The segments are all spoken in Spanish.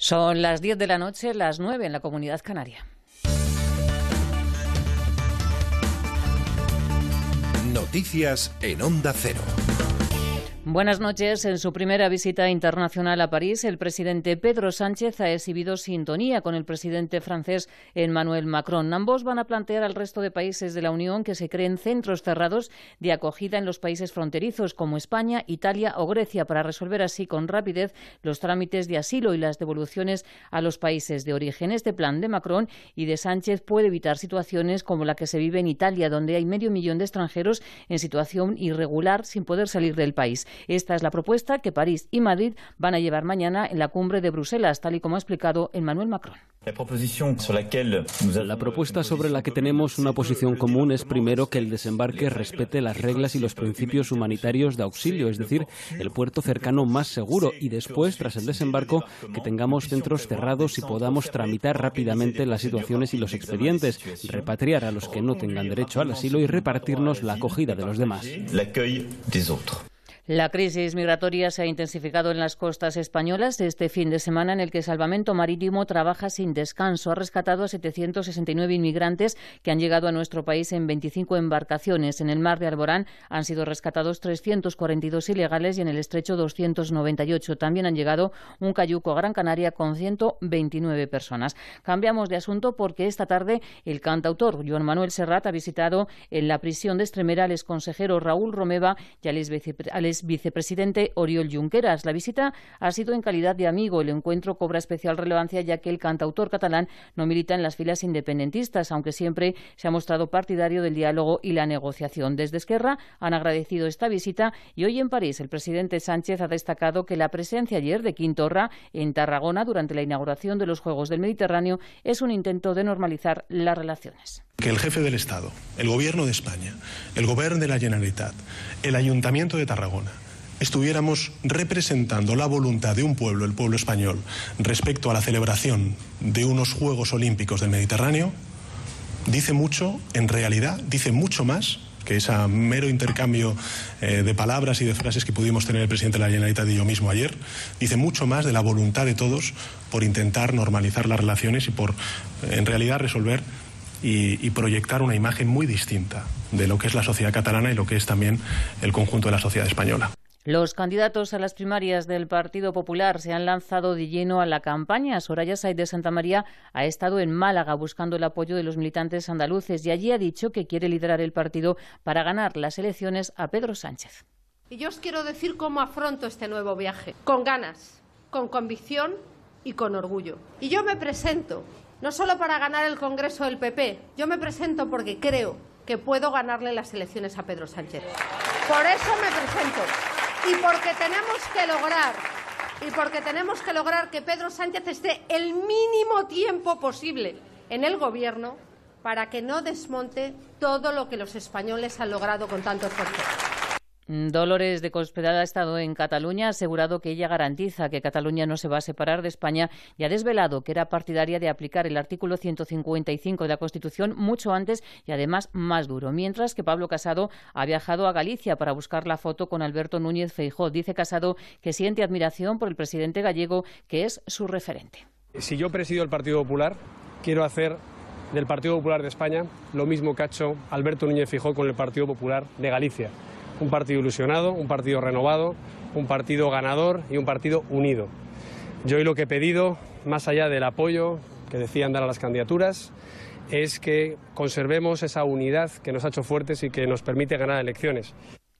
Son las 10 de la noche, las 9 en la comunidad canaria. Noticias en Onda Cero. Buenas noches. En su primera visita internacional a París, el presidente Pedro Sánchez ha exhibido sintonía con el presidente francés Emmanuel Macron. Ambos van a plantear al resto de países de la Unión que se creen centros cerrados de acogida en los países fronterizos como España, Italia o Grecia para resolver así con rapidez los trámites de asilo y las devoluciones a los países de origen. Este plan de Macron y de Sánchez puede evitar situaciones como la que se vive en Italia, donde hay medio millón de extranjeros en situación irregular sin poder salir del país. Esta es la propuesta que París y Madrid van a llevar mañana en la cumbre de Bruselas, tal y como ha explicado Emmanuel Macron. La propuesta sobre la que tenemos una posición común es primero que el desembarque respete las reglas y los principios humanitarios de auxilio, es decir, el puerto cercano más seguro, y después, tras el desembarco, que tengamos centros cerrados y podamos tramitar rápidamente las situaciones y los expedientes, repatriar a los que no tengan derecho al asilo y repartirnos la acogida de los demás. La crisis migratoria se ha intensificado en las costas españolas este fin de semana en el que Salvamento Marítimo trabaja sin descanso. Ha rescatado a 769 inmigrantes que han llegado a nuestro país en 25 embarcaciones. En el mar de Alborán han sido rescatados 342 ilegales y en el estrecho 298. También han llegado un cayuco a Gran Canaria con 129 personas. Cambiamos de asunto porque esta tarde el cantautor Joan Manuel Serrat ha visitado en la prisión de Extremera al consejero Raúl Romeva y al vicepresidente Oriol Junqueras. La visita ha sido en calidad de amigo. El encuentro cobra especial relevancia ya que el cantautor catalán no milita en las filas independentistas, aunque siempre se ha mostrado partidario del diálogo y la negociación. Desde Esquerra han agradecido esta visita y hoy en París el presidente Sánchez ha destacado que la presencia ayer de Quintorra en Tarragona durante la inauguración de los Juegos del Mediterráneo es un intento de normalizar las relaciones que el jefe del Estado, el Gobierno de España, el Gobierno de la Generalitat, el Ayuntamiento de Tarragona, estuviéramos representando la voluntad de un pueblo, el pueblo español, respecto a la celebración de unos Juegos Olímpicos del Mediterráneo, dice mucho, en realidad dice mucho más que ese mero intercambio eh, de palabras y de frases que pudimos tener el presidente de la Generalitat y yo mismo ayer, dice mucho más de la voluntad de todos por intentar normalizar las relaciones y por, en realidad, resolver y, proyectar una imagen muy distinta de lo que es la sociedad catalana y lo que es también el conjunto de la sociedad española. Los candidatos a las primarias del Partido Popular se han lanzado de lleno a la campaña. Soraya Said de Santa María ha estado en Málaga buscando el apoyo de los militantes andaluces y allí ha dicho que quiere liderar el partido para ganar las elecciones a Pedro Sánchez. Y yo os quiero decir cómo afronto este nuevo viaje. Con ganas, con convicción y con orgullo. Y yo me presento no solo para ganar el Congreso del PP, yo me presento porque creo que puedo ganarle las elecciones a Pedro Sánchez. Por eso me presento y porque tenemos que lograr y porque tenemos que lograr que Pedro Sánchez esté el mínimo tiempo posible en el gobierno para que no desmonte todo lo que los españoles han logrado con tanto esfuerzo. Dolores de Cospedal ha estado en Cataluña, ha asegurado que ella garantiza que Cataluña no se va a separar de España y ha desvelado que era partidaria de aplicar el artículo 155 de la Constitución mucho antes y además más duro. Mientras que Pablo Casado ha viajado a Galicia para buscar la foto con Alberto Núñez Feijóo. Dice Casado que siente admiración por el presidente gallego, que es su referente. Si yo presido el Partido Popular, quiero hacer del Partido Popular de España lo mismo que ha hecho Alberto Núñez Feijóo con el Partido Popular de Galicia un partido ilusionado, un partido renovado, un partido ganador y un partido unido. Yo hoy lo que he pedido, más allá del apoyo que decían dar a las candidaturas, es que conservemos esa unidad que nos ha hecho fuertes y que nos permite ganar elecciones.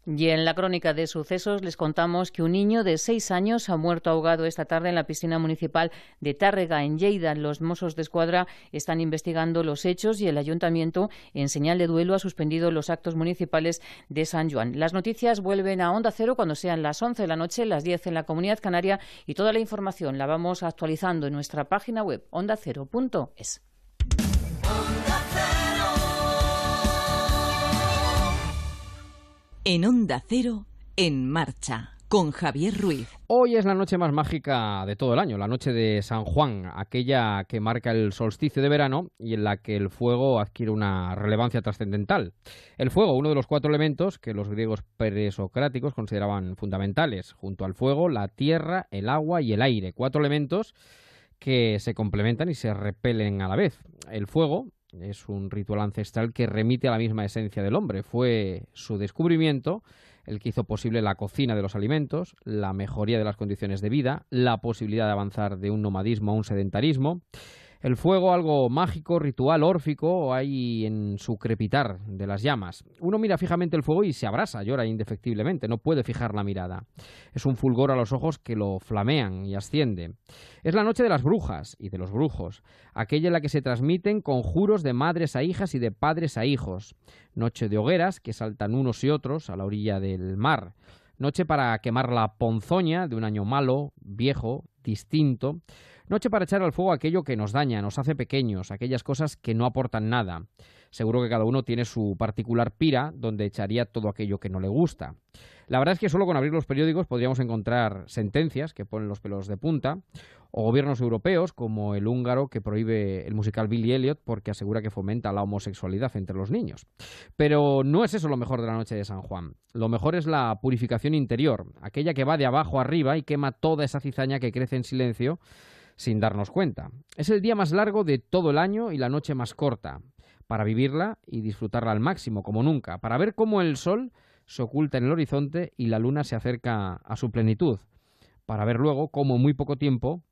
Y en la crónica de sucesos les contamos que un niño de seis años ha muerto ahogado esta tarde en la piscina municipal de Tárrega, en Lleida. Los Mossos de Escuadra están investigando los hechos y el ayuntamiento, en señal de duelo, ha suspendido los actos municipales de San Juan. Las noticias vuelven a Onda Cero cuando sean las 11 de la noche, las 10 en la Comunidad Canaria y toda la información la vamos actualizando en nuestra página web ondacero.es. En Onda Cero, en marcha, con Javier Ruiz. Hoy es la noche más mágica de todo el año, la noche de San Juan, aquella que marca el solsticio de verano y en la que el fuego adquiere una relevancia trascendental. El fuego, uno de los cuatro elementos que los griegos presocráticos consideraban fundamentales, junto al fuego, la tierra, el agua y el aire, cuatro elementos que se complementan y se repelen a la vez. El fuego es un ritual ancestral que remite a la misma esencia del hombre. Fue su descubrimiento el que hizo posible la cocina de los alimentos, la mejoría de las condiciones de vida, la posibilidad de avanzar de un nomadismo a un sedentarismo. El fuego, algo mágico, ritual, órfico, hay en su crepitar de las llamas. Uno mira fijamente el fuego y se abrasa, llora indefectiblemente, no puede fijar la mirada. Es un fulgor a los ojos que lo flamean y asciende. Es la noche de las brujas y de los brujos, aquella en la que se transmiten conjuros de madres a hijas y de padres a hijos. Noche de hogueras que saltan unos y otros a la orilla del mar. Noche para quemar la ponzoña de un año malo, viejo, distinto. Noche para echar al fuego aquello que nos daña, nos hace pequeños, aquellas cosas que no aportan nada. Seguro que cada uno tiene su particular pira donde echaría todo aquello que no le gusta. La verdad es que solo con abrir los periódicos podríamos encontrar sentencias que ponen los pelos de punta, o gobiernos europeos, como el húngaro que prohíbe el musical Billy Elliot porque asegura que fomenta la homosexualidad entre los niños. Pero no es eso lo mejor de la noche de San Juan. Lo mejor es la purificación interior, aquella que va de abajo arriba y quema toda esa cizaña que crece en silencio sin darnos cuenta. Es el día más largo de todo el año y la noche más corta, para vivirla y disfrutarla al máximo, como nunca, para ver cómo el sol se oculta en el horizonte y la luna se acerca a su plenitud, para ver luego cómo en muy poco tiempo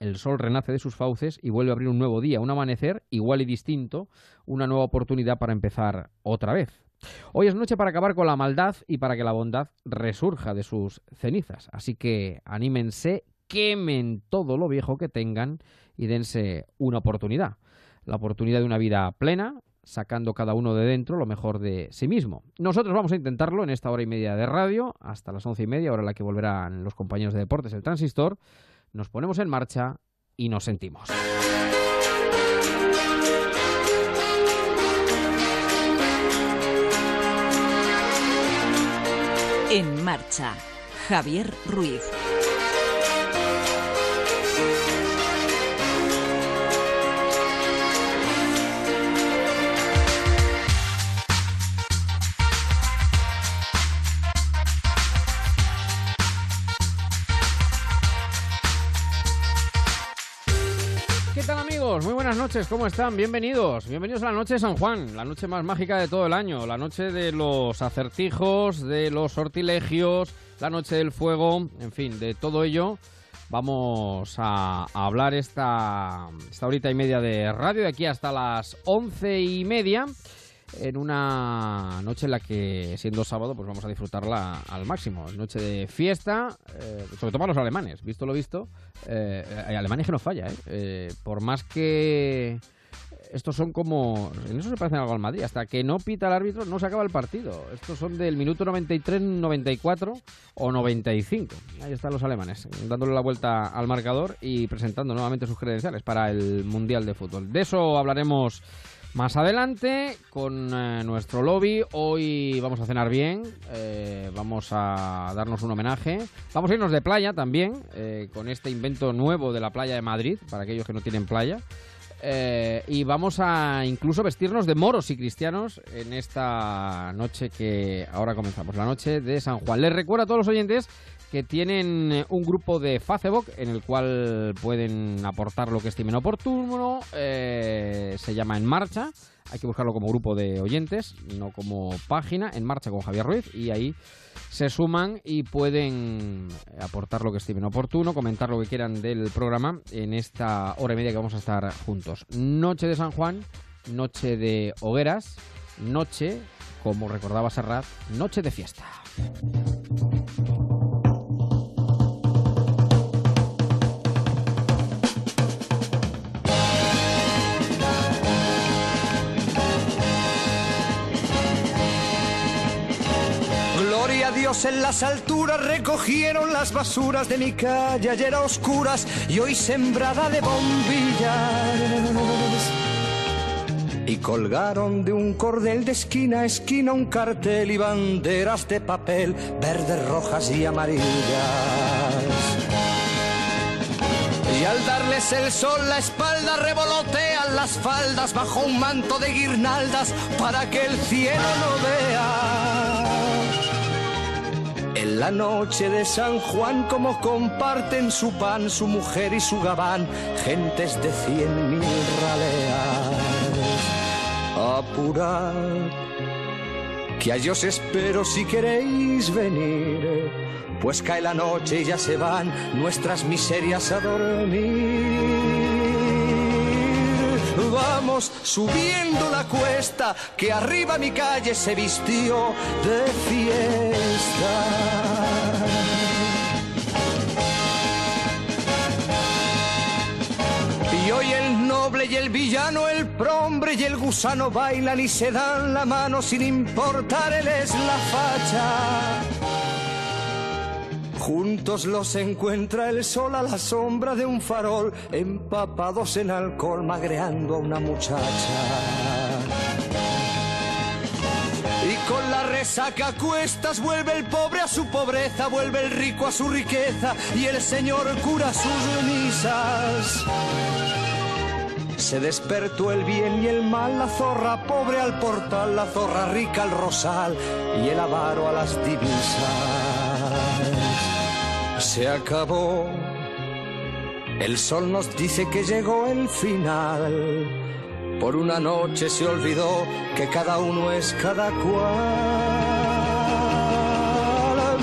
el sol renace de sus fauces y vuelve a abrir un nuevo día, un amanecer igual y distinto, una nueva oportunidad para empezar otra vez. Hoy es noche para acabar con la maldad y para que la bondad resurja de sus cenizas. Así que anímense, quemen todo lo viejo que tengan y dense una oportunidad. La oportunidad de una vida plena, sacando cada uno de dentro lo mejor de sí mismo. Nosotros vamos a intentarlo en esta hora y media de radio, hasta las once y media, hora en la que volverán los compañeros de deportes, el transistor. Nos ponemos en marcha y nos sentimos. En marcha, Javier Ruiz. Muy buenas noches, ¿cómo están? Bienvenidos, bienvenidos a la noche de San Juan, la noche más mágica de todo el año, la noche de los acertijos, de los sortilegios, la noche del fuego, en fin, de todo ello. Vamos a, hablar esta, esta horita y media de radio, de aquí hasta las once y media en una noche en la que, siendo sábado, pues vamos a disfrutarla al máximo. Noche de fiesta, eh, sobre todo para los alemanes, visto lo visto. Eh, Alemania que no falla, ¿eh? ¿eh? Por más que estos son como. En eso se parecen algo al Madrid. Hasta que no pita el árbitro, no se acaba el partido. Estos son del minuto 93, 94 o 95. Ahí están los alemanes, dándole la vuelta al marcador y presentando nuevamente sus credenciales para el Mundial de Fútbol. De eso hablaremos más adelante, con eh, nuestro lobby, hoy vamos a cenar bien, eh, vamos a darnos un homenaje, vamos a irnos de playa también, eh, con este invento nuevo de la playa de Madrid, para aquellos que no tienen playa. y vamos a incluso vestirnos de moros y cristianos en esta noche que ahora comenzamos, la noche de San Juan. Les recuerdo a todos los oyentes que tienen eh, un grupo de Facebook en el cual pueden aportar lo que estimen oportuno. Eh, se llama En Marcha. Hay que buscarlo como grupo de oyentes, no como página. En Marcha con Javier Ruiz. Y ahí se suman y pueden aportar lo que estimen oportuno, comentar lo que quieran del programa en esta hora y media que vamos a estar juntos. Noche de San Juan, noche de hogueras, noche, como recordaba Serrat, noche de fiesta. En las alturas recogieron las basuras de mi calle ayer a oscuras y hoy sembrada de bombillas. Y colgaron de un cordel de esquina a esquina un cartel y banderas de papel, verdes, rojas y amarillas. Y al darles el sol la espalda revolotean las faldas bajo un manto de guirnaldas para que el cielo no vea la noche de San Juan, como comparten su pan, su mujer y su gabán, gentes de cien mil raleas. Apurad, que a os espero si queréis venir, pues cae la noche y ya se van nuestras miserias a dormir. Vamos subiendo la cuesta, que arriba mi calle se vistió de fiesta. Y hoy el noble y el villano, el prombre y el gusano bailan y se dan la mano sin importar él es la facha. Juntos los encuentra el sol a la sombra de un farol, empapados en alcohol, magreando a una muchacha. Y con la resaca cuestas vuelve el pobre a su pobreza, vuelve el rico a su riqueza y el señor cura sus misas. Se despertó el bien y el mal, la zorra pobre al portal, la zorra rica al rosal y el avaro a las divisas se acabó. El sol nos dice que llegó el final. Por una noche se olvidó que cada uno es cada cual.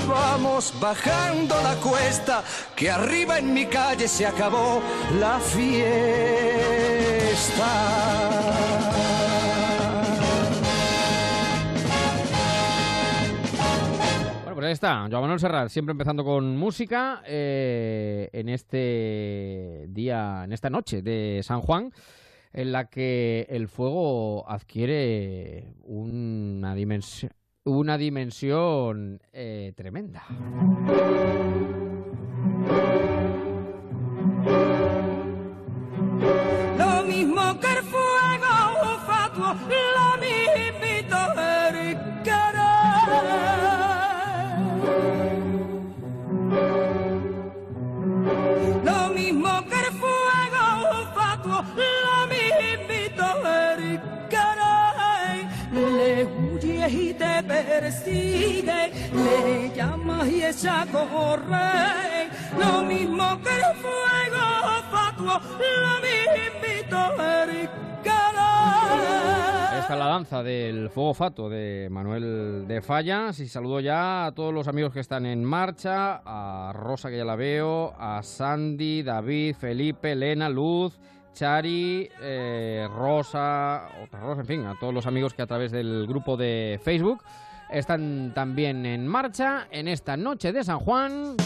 Vamos bajando la cuesta, que arriba en mi calle se acabó la fiesta. Ahí está, Joan Manuel Serrat, siempre empezando con música eh, en este día, en esta noche de San Juan, en la que el fuego adquiere una dimensión, una dimensión eh, tremenda. Lo mismo que el fuego fatuo, lo y te persigue, le llamas y ella corre, lo mismo que el fuego fatuo, lo mismo Esta es la danza del fuego fato de Manuel de Fallas. Y saludo ya a todos los amigos que están en marcha, a Rosa que ya la veo, a Sandy, David, Felipe, Elena, Luz, Chari, eh, Rosa, otra Rosa, en fin, a todos los amigos que a través del grupo de Facebook están también en marcha en esta noche de San Juan.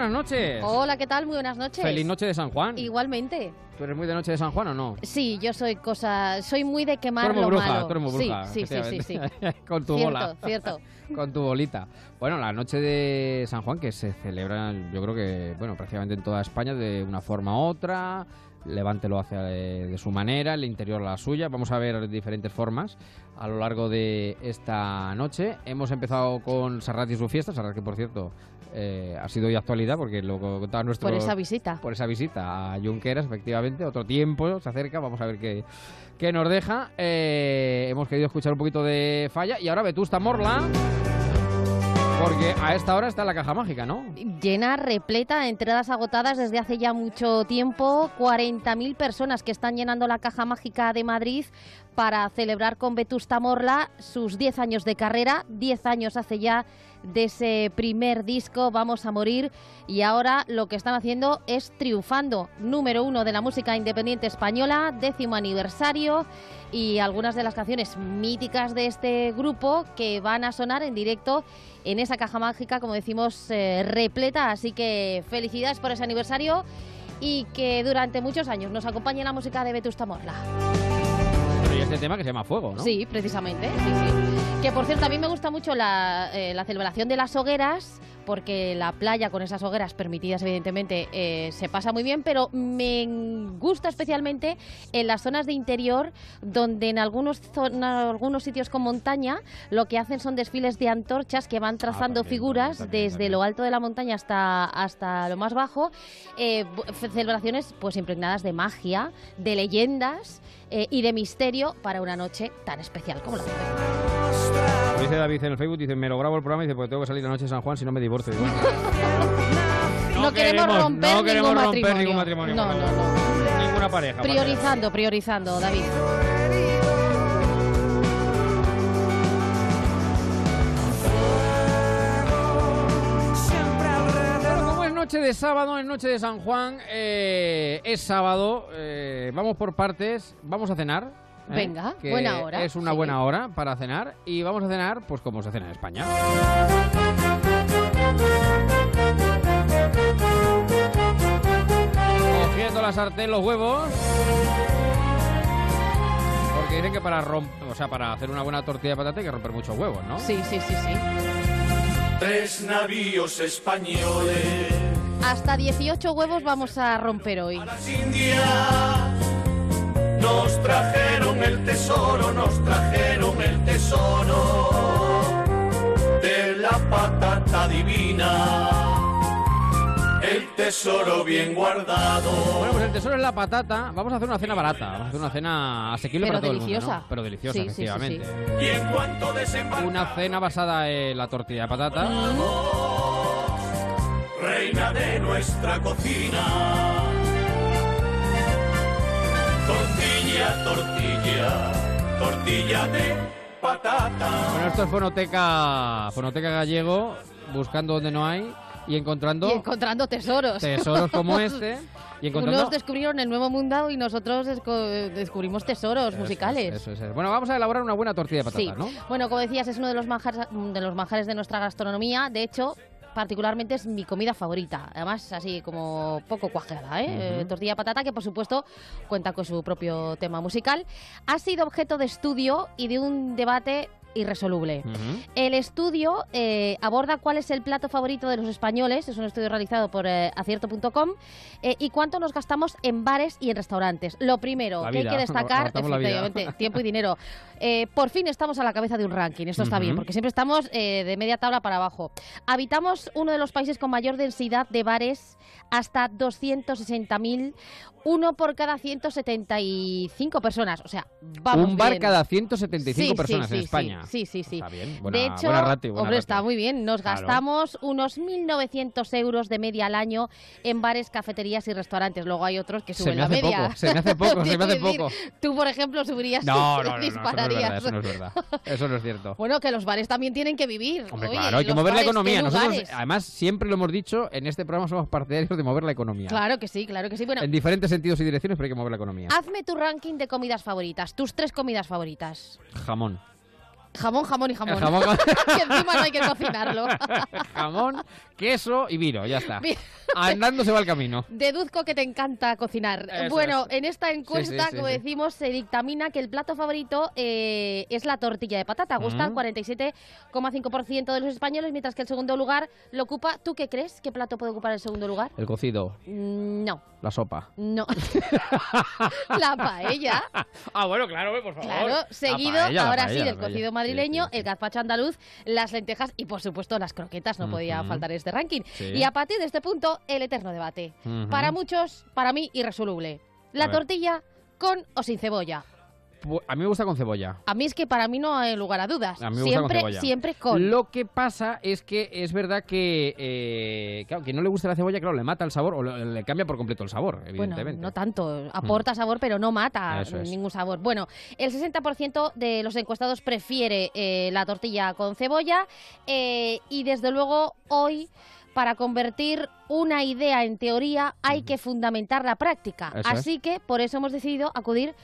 Buenas noches. Hola, ¿qué tal? Muy buenas noches. Feliz noche de San Juan. Igualmente. ¿Tú eres muy de noche de San Juan o no? Sí, yo soy cosa... Soy muy de quemar lo bruja, malo. Tú eres muy bruja, sí, sí, sí, sí, Con tu cierto, bola. Cierto, Con tu bolita. Bueno, la noche de San Juan que se celebra, yo creo que, bueno, prácticamente en toda España de una forma u otra. Levante lo hace eh, de, su manera, el interior la suya. Vamos a ver diferentes formas a lo largo de esta noche. Hemos empezado con Serrat y su fiesta. Serrat, que por cierto eh, ha sido de actualidad porque lo contaba nuestro. Por esa visita. Por esa visita a Junqueras, efectivamente. Otro tiempo se acerca. Vamos a ver qué, qué nos deja. Eh, hemos querido escuchar un poquito de falla. Y ahora Vetusta Morla. Porque a esta hora está la caja mágica, ¿no? Llena, repleta, entradas agotadas desde hace ya mucho tiempo. 40.000 personas que están llenando la caja mágica de Madrid para celebrar con Vetusta Morla sus 10 años de carrera. 10 años hace ya de ese primer disco, Vamos a Morir, y ahora lo que están haciendo es triunfando. Número uno de la música independiente española, décimo aniversario, y algunas de las canciones míticas de este grupo que van a sonar en directo en esa caja mágica, como decimos, eh, repleta. Así que felicidades por ese aniversario y que durante muchos años nos acompañe la música de Vetusta Morla. Este tema que se llama Fuego, ¿no? Sí, precisamente. Que por cierto, a mí me gusta mucho la, eh, la celebración de las hogueras porque la playa con esas hogueras permitidas, evidentemente, eh, se pasa muy bien, pero me gusta especialmente en las zonas de interior, donde en algunos, zona- algunos sitios con montaña lo que hacen son desfiles de antorchas que van trazando figuras desde lo alto de la montaña hasta, hasta lo más bajo, eh, celebraciones pues impregnadas de magia, de leyendas eh, y de misterio para una noche tan especial como la de hoy. Lo dice David en el Facebook, dice, me lo grabo el programa y dice, porque tengo que salir la noche de San Juan si no me divorcio. No, queremos, queremos- romper, no queremos ningún, romper matrimonio. ningún matrimonio No, no, no. Ninguna pareja. Priorizando, priorizando, David. Bueno, como es noche de sábado, es noche de San Juan, eh, es sábado, eh, vamos por partes, vamos a cenar. ¿Eh? Venga, que buena hora, Es una sí. buena hora para cenar y vamos a cenar pues como se cena en España. Cogiendo la sartén, los huevos. Porque dicen que para romper, o sea, para hacer una buena tortilla de patata hay que romper muchos huevos, ¿no? Sí, sí, sí, sí. Tres navíos españoles. Hasta 18 huevos vamos a romper hoy. Nos trajeron el tesoro, nos trajeron el tesoro de la patata divina. El tesoro bien guardado. Bueno, pues el tesoro es la patata. Vamos a hacer una cena barata. Vamos a hacer una cena asequible Pero para todo el deliciosa. mundo, ¿no? Pero deliciosa, Sí, sí, sí, efectivamente. Y en cuanto Una cena basada en la tortilla de patata. reina de nuestra cocina. Tortilla, tortilla, tortilla de patata. Bueno, esto es fonoteca, fonoteca gallego, buscando donde no hay y encontrando Y encontrando tesoros. tesoros como este. Y encontrando... Unos descubrieron el nuevo mundo y nosotros descubrimos tesoros musicales. Eso es, eso es. Bueno, vamos a elaborar una buena tortilla de patata, Sí. ¿no? Bueno, como decías, es uno de los manjares de los manjares de nuestra gastronomía. De hecho, particularmente es mi comida favorita. Además, así como poco cuajada, ¿eh? Eh, Tortilla patata, que por supuesto cuenta con su propio tema musical. Ha sido objeto de estudio y de un debate irresoluble. El estudio eh, aborda cuál es el plato favorito de los españoles, es un estudio realizado por eh, acierto.com, eh, y cuánto nos gastamos en bares y en restaurantes. Lo primero que hay que destacar, efectivamente, tiempo y dinero. Por fin estamos a la cabeza de un ranking, esto está bien, porque siempre estamos de media tabla para abajo. Habitamos uno de los países con mayor densidad de bares, hasta 260.000, uno por cada 175 personas. O sea, vamos Un bar bien. cada 175 Sí, personas sí, en España. Sí, sí, sí. Está bien, buena- de hecho, buena ratio, buena hombre, ratio. está muy bien. Nos Claro. gastamos unos 1.900 euros de media al año en bares, cafeterías y restaurantes. Luego hay otros que Se suben la media. poco, se me hace poco, se me hace poco. Tú, por ejemplo, subirías No, no, no, eso no es verdad, eso no es verdad. Eso no es cierto. Bueno, que los bares también tienen que vivir. Hombre, Oye, claro, hay que mover la bares, ¿qué economía. Nosotros, además, siempre lo hemos dicho, en este programa somos partidarios de mover la economía. Claro que sí, claro que sí. Bueno, En diferentes sentidos y direcciones, pero hay que mover la economía. hazme tu ranking de comidas favoritas. Tus tres comidas favoritas. Jamón. Jamón, jamón y jamón. El jamón- que encima no hay que cocinarlo. Jamón, queso y vino, ya está. Andando se va el camino. Deduzco que te encanta cocinar. Eso bueno, es. en esta encuesta, Sí, sí, como sí. decimos, se dictamina que el plato favorito eh, es la tortilla de patata. Gusta Mm. 47,5% de los españoles, mientras que el segundo lugar lo ocupa. ¿Tú qué crees? ¿Qué plato puede ocupar el segundo lugar? El cocido, Mm, No, la sopa. no. la paella. Ah, bueno, claro, por favor. Claro, La seguido, paella, la ahora paella, sí, del cocido madrileño, el gazpacho andaluz, las lentejas y, por supuesto, las croquetas. No podía faltar este ranking. Y a partir de este punto, el eterno debate. Para muchos, para mí, irresoluble. La tortilla con o sin cebolla. A mí me gusta con cebolla. A mí es que para mí no hay lugar a dudas. A mí me gusta con siempre, cebolla. siempre con. Lo que pasa es que es verdad que, eh, claro, que no le gusta la cebolla, claro, le mata el sabor o le, le cambia por completo el sabor, Bueno, evidentemente. no tanto. Aporta sabor, pero no mata es. ningún sabor. Bueno, el 60% de los encuestados prefiere eh, la tortilla con cebolla eh, y desde luego hoy para convertir una idea en teoría hay que fundamentar la práctica. Eso es. Así que por eso hemos decidido acudir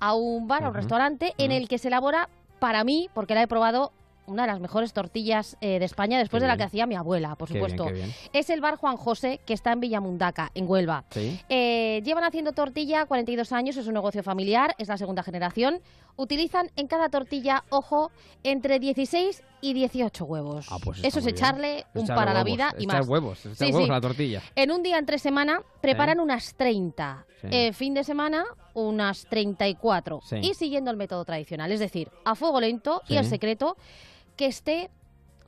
a un bar, a un restaurante en el que se elabora para mí, porque la he probado una de las mejores tortillas eh, de España, después Qué de la bien. que hacía mi abuela, por Qué supuesto. bien. Es el bar Juan José, que está en Villamundaca, en Huelva. Sí. Eh, llevan haciendo tortilla 42 años, es un negocio familiar, es la segunda generación. Utilizan en cada tortilla, ojo, entre 16 y 18 huevos. Ah, pues Eso es echarle un Echar para la vida y echar más. huevos, echar Sí, huevos sí. a la tortilla. En un día entre semana preparan unas 30. Sí. Eh, fin de semana, unas 34. Sí. Y siguiendo el método tradicional, es decir, a fuego lento y Sí. el secreto, que esté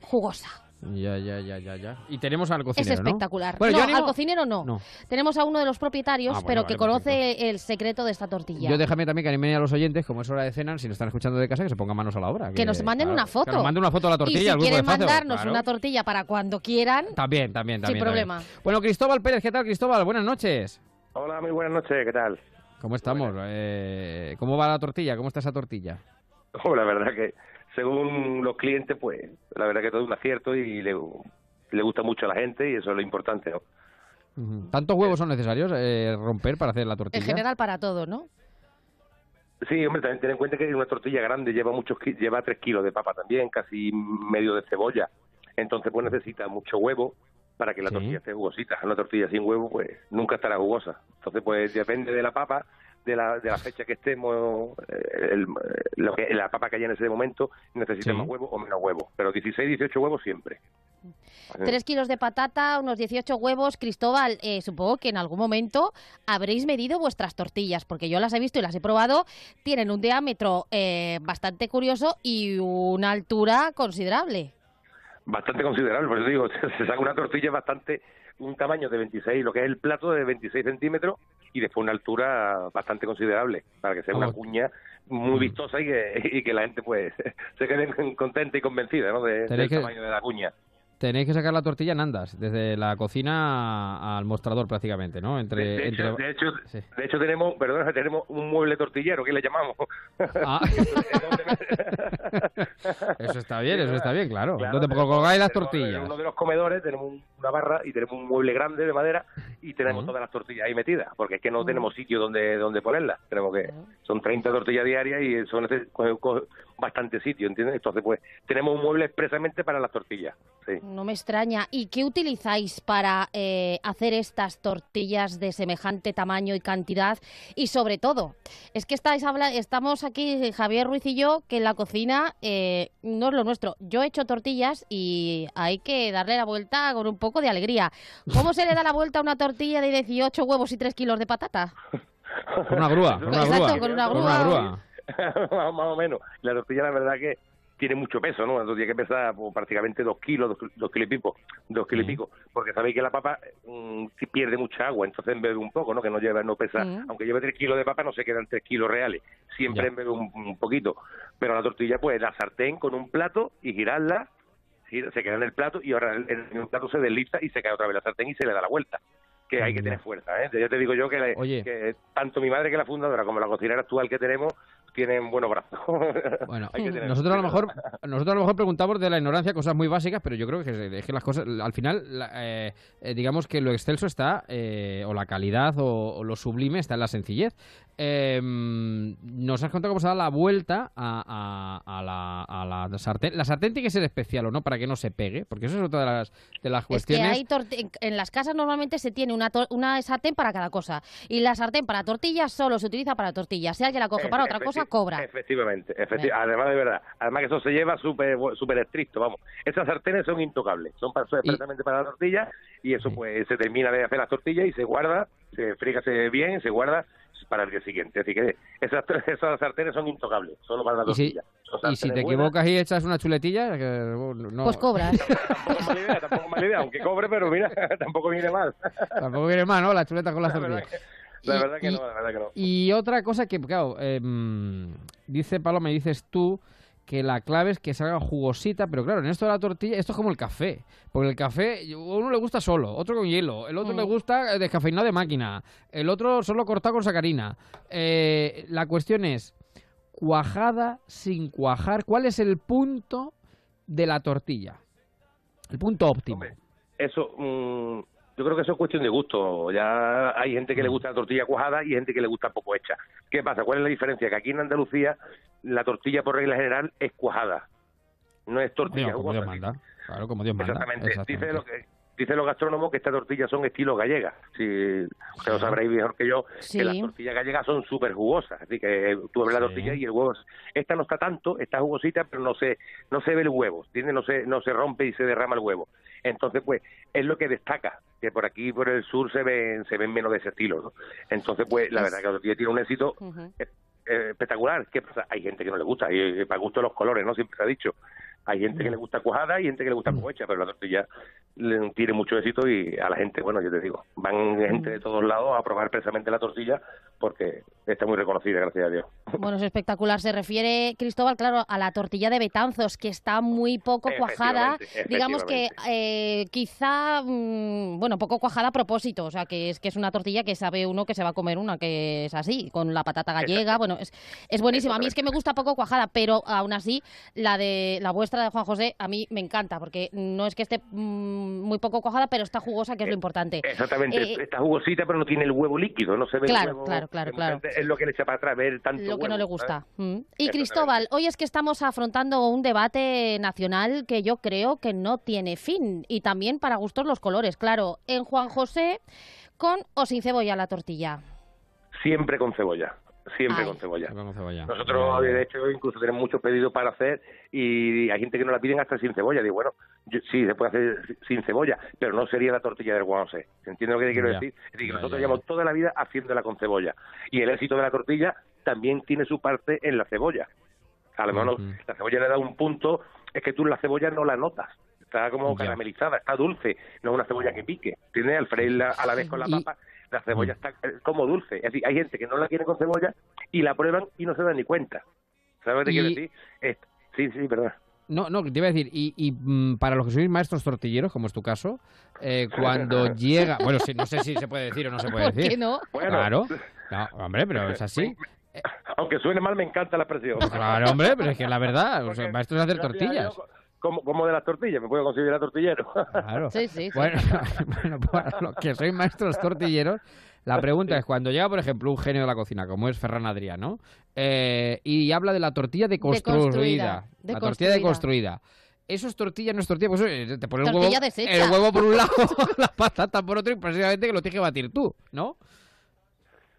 jugosa. Ya, ya, ya, ya, ya. Y tenemos al Es cocinero, ¿no? espectacular. Bueno, no, animo- al cocinero no. No. Tenemos a uno de los propietarios, Ah, bueno, pero vale, que conoce el secreto de esta tortilla. Yo déjame también que animen a los oyentes, como es hora de cenar, si nos están escuchando de casa, que se pongan manos a la obra. que nos manden claro, una foto. Que nos manden una foto de la tortilla y si al grupo quieren de mandarnos claro. una tortilla para cuando quieran, También, también, también. sin también. problema. Bueno, Cristóbal Pérez, ¿qué tal, Cristóbal? Buenas noches. Hola, muy buenas noches, ¿qué tal? ¿Cómo estamos? Eh, ¿Cómo va la tortilla? ¿Cómo está esa tortilla? Oh, la verdad que según los clientes, pues la verdad que todo es un acierto y le, le gusta mucho a la gente y eso es lo importante. ¿Tantos huevos son necesarios eh, romper para hacer la en tortilla? general para todo, ¿no? Sí, hombre, también ten en cuenta que una tortilla grande lleva muchos lleva tres kilos de papa también, casi medio de cebolla. Entonces, pues necesita mucho huevo para que la Sí. tortilla esté jugosita. Una tortilla sin huevo, pues nunca estará jugosa. Entonces, pues depende de la papa, de la, de la fecha que estemos, eh, el- lo que, la papa que haya en ese momento, necesita Sí. más huevo o menos huevo. Pero 16, 18 huevos siempre. Tres kilos de patata, unos 18 huevos. Cristóbal, eh, supongo que en algún momento habréis medido vuestras tortillas, porque yo las he visto y las he probado. Tienen un diámetro eh, bastante curioso y una altura considerable. Bastante considerable, por eso digo, se saca una tortilla bastante, un tamaño de 26, lo que es el plato de 26 centímetros y después una altura bastante considerable, para que sea una cuña muy vistosa y que, y que la gente pues se quede contenta y convencida ¿no? de, del que- tamaño de la cuña. Tenéis que sacar la tortilla en andas, desde la cocina al mostrador prácticamente, ¿no? Entre, De, de hecho, de, hecho, Sí. de hecho tenemos, perdona, tenemos un mueble tortillero, que le llamamos. Ah. Eso está bien, eso está bien, claro. Claro, Donde tenemos- colgáis las tortillas. En uno de los comedores tenemos un- una barra y tenemos un mueble grande de madera y tenemos todas las tortillas ahí metidas, porque es que no tenemos sitio donde donde ponerlas. Tenemos que son 30 tortillas diarias y neces- coge- coge bastante sitio, ¿entiendes? Entonces, pues tenemos un mueble expresamente para las tortillas. Sí. No me extraña. ¿Y qué utilizáis para eh, hacer estas tortillas de semejante tamaño y cantidad? Y sobre todo, es que estáis habla estamos aquí, Javier Ruiz y yo, que en la cocina eh, no es lo nuestro. Yo he hecho tortillas y hay que darle la vuelta con un poco de alegría. ¿Cómo se le da la vuelta a una tortilla de 18 huevos y 3 kilos de patata? Con una grúa, con una Exacto, grúa. con una Con grúa. más, más o menos. La tortilla, la verdad que tiene mucho peso, ¿no? Una tortilla que pesa pues, prácticamente dos kilos, dos, dos kilos y pico, dos kilos y pico, porque sabéis que la papa mm, sí pierde mucha agua, entonces bebe un poco, ¿no? Que no lleva, no pesa, Mm. aunque lleve tres kilos de papa, no se quedan tres kilos reales, siempre Ya. bebe un, un poquito. Pero la tortilla, pues, la sartén con un plato y girarla, gira- se queda en el plato y ahora en el plato se desliza y se cae otra vez la sartén y se le da la vuelta. Que hay que tener fuerza, ¿eh? Ya te digo yo que, le- Oye. que tanto mi madre que la fundadora como la cocinera actual que tenemos tienen buenos brazos. Bueno, Hay que tener nosotros a lo mejor nosotros a lo mejor preguntamos de la ignorancia cosas muy básicas, pero yo creo que es que las cosas al final la- eh, eh, digamos que lo excelso está eh, o la calidad o, o lo sublime está en la sencillez. Eh, nos has contado cómo se da la vuelta a, a- a la, a la sartén. La sartén tiene que ser especial o no para que no se pegue, porque eso es otra de las de las Es que cuestiones. hay en- en las casas normalmente se tiene una, tor- una sartén para cada cosa. Y la sartén para tortillas solo se utiliza para tortillas. Si alguien la coge para otra cosa, cobra. Efectivamente, efecti- además de verdad. Además que eso se lleva súper súper estricto, vamos. Esas sartenes son intocables, son para, expresamente para la tortilla y eso pues se termina de hacer las tortillas y se guarda, se frígase bien, se guarda para el día siguiente. Así que esas, esas sartenes son intocables, solo para la Y si, tortilla. Y si te buenas. equivocas y echas una chuletilla, que, uh, no, Pues cobras. Tampoco mala idea, tampoco mala idea, aunque cobre, pero mira, tampoco viene mal. tampoco viene mal, ¿no? La chuleta con la La verdad tortilla. La Y- verdad que y- no, la verdad que no. Y otra cosa que, claro, em, dice Paloma, dices tú que la clave es que salga jugosita, pero claro, en esto de la tortilla, esto es como el café, porque el café, uno le gusta solo, otro con hielo, el otro Mm. le gusta eh, descafeinado de máquina, el otro solo cortado con sacarina. Eh, la cuestión es, cuajada sin cuajar, ¿cuál es el punto de la tortilla? El punto óptimo. Eso, mm, yo creo que eso es cuestión de gusto. Ya hay gente que le gusta la tortilla cuajada y gente que le gusta poco hecha. ¿Qué pasa? ¿Cuál es la diferencia? Que aquí en Andalucía la tortilla por regla general es cuajada. no es tortilla Digo, como Dios manda. Claro, como Dios manda. Exactamente. Dice Exactamente. lo que dicen los gastrónomos que estas tortillas son estilo gallegas. Si usted lo sabréis mejor que yo, Sí. que las tortillas gallegas son súper jugosas. Así que tú ves la Sí. tortilla y el huevo. es- Esta no está tanto, está jugosita, pero no se no se ve el huevo, ¿entiendes? No se no se rompe y se derrama el huevo. Entonces, pues es lo que destaca que por aquí por el sur se ven se ven menos de ese estilo, ¿no? Entonces, pues la verdad que la tortilla tiene un éxito eh, eh, espectacular. ¿Qué pasa? Hay gente que no le gusta, y eh, para gusto los colores, ¿no? Siempre se ha dicho. Hay gente que le gusta cuajada y gente que le gusta cohecha, pero la tortilla le- tiene mucho éxito y a la gente, bueno, yo te digo, van gente de todos lados a probar precisamente la tortilla porque está muy reconocida, gracias a Dios. Bueno, es espectacular. Se refiere, Cristóbal, claro, a la tortilla de Betanzos, que está muy poco cuajada. Efectivamente, Digamos que eh, quizá, mm, bueno, poco cuajada a propósito. O sea, que es que es una tortilla que sabe uno que se va a comer una que es así, con la patata gallega. Bueno, es, es buenísima. A mí es que me gusta poco cuajada, pero aún así, la de la vuestra de Juan José, a mí me encanta, porque no es que esté mm, muy poco cuajada, pero está jugosa, que es lo importante. Exactamente, Eh, está jugosita pero no tiene el huevo líquido, no se ve Claro, el huevo. claro, claro, claro. Es lo que le echa para atrás ver tanto lo que no huevo, le gusta. Mm. Y. Cristóbal, hoy es que estamos afrontando un debate nacional que yo creo que no tiene fin y también para gustos los colores. Claro, en Juan José, con o sin cebolla la tortilla. Siempre con cebolla, siempre Ay. con cebolla. Con cebolla. Nosotros, de hecho, incluso tenemos muchos pedidos para hacer y hay gente que nos la piden hasta sin cebolla. Digo, bueno, yo- sí, se puede hacer sin cebolla, pero no sería la tortilla del Juan José. ¿Entiendes lo que te quiero Ya. decir? Es decir, que Ya, nosotros ya, llevamos toda la vida haciéndola con cebolla. Y el éxito de la tortilla también tiene su parte en la cebolla. A lo mejor la cebolla le da un punto, es que tú la cebolla no la notas. Está como caramelizada, está dulce, no es una cebolla que pique. ¿Entiendes? Al freírla a la vez con la Y- papa, la cebolla Mm. está eh, como dulce. Es decir, hay gente que no la quiere con cebolla y la prueban y no se dan ni cuenta. ¿Sabes lo que te quiero decir? Es- sí, sí, verdad. No, no, te iba a decir, y, y, mm, para los que sois maestros tortilleros, como es tu caso, eh, cuando llega... Bueno, sí, no sé si se puede decir o no se puede ¿Por decir. qué no? Bueno. Claro. No, hombre, pero es así. Aunque suene mal, me encanta la expresión. Claro, hombre, pero es que es la verdad, o sea, Porque maestros de hacer gracias a tortillas. Como, como de las tortillas, me puedo considerar tortillero. Claro. Sí, sí, sí. Bueno, bueno, para los que sois maestros tortilleros, la pregunta es cuando llega, por ejemplo, un genio de la cocina, como es Ferran Adrià, ¿no? Eh, y habla de la tortilla deconstruida. Deconstruida, La tortilla deconstruida. Eso es tortilla, no es tortilla, pues eh, te pones el huevo, deshecha. el huevo por un lado, la patata por otro y precisamente que lo tienes que batir tú, ¿no?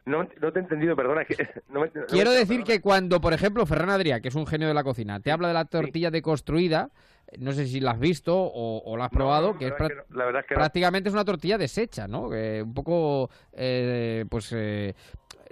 No, no te he entendido, perdona. que no me- no me- Quiero decir perdona. que cuando, por ejemplo, Ferran Adrià, que es un genio de la cocina, te habla de la tortilla deconstruida, no sé si la has visto o, o la has probado, que es verdad pra- que no, la verdad es que no. prácticamente es una tortilla deshecha, ¿no? Un poco, eh, pues eh,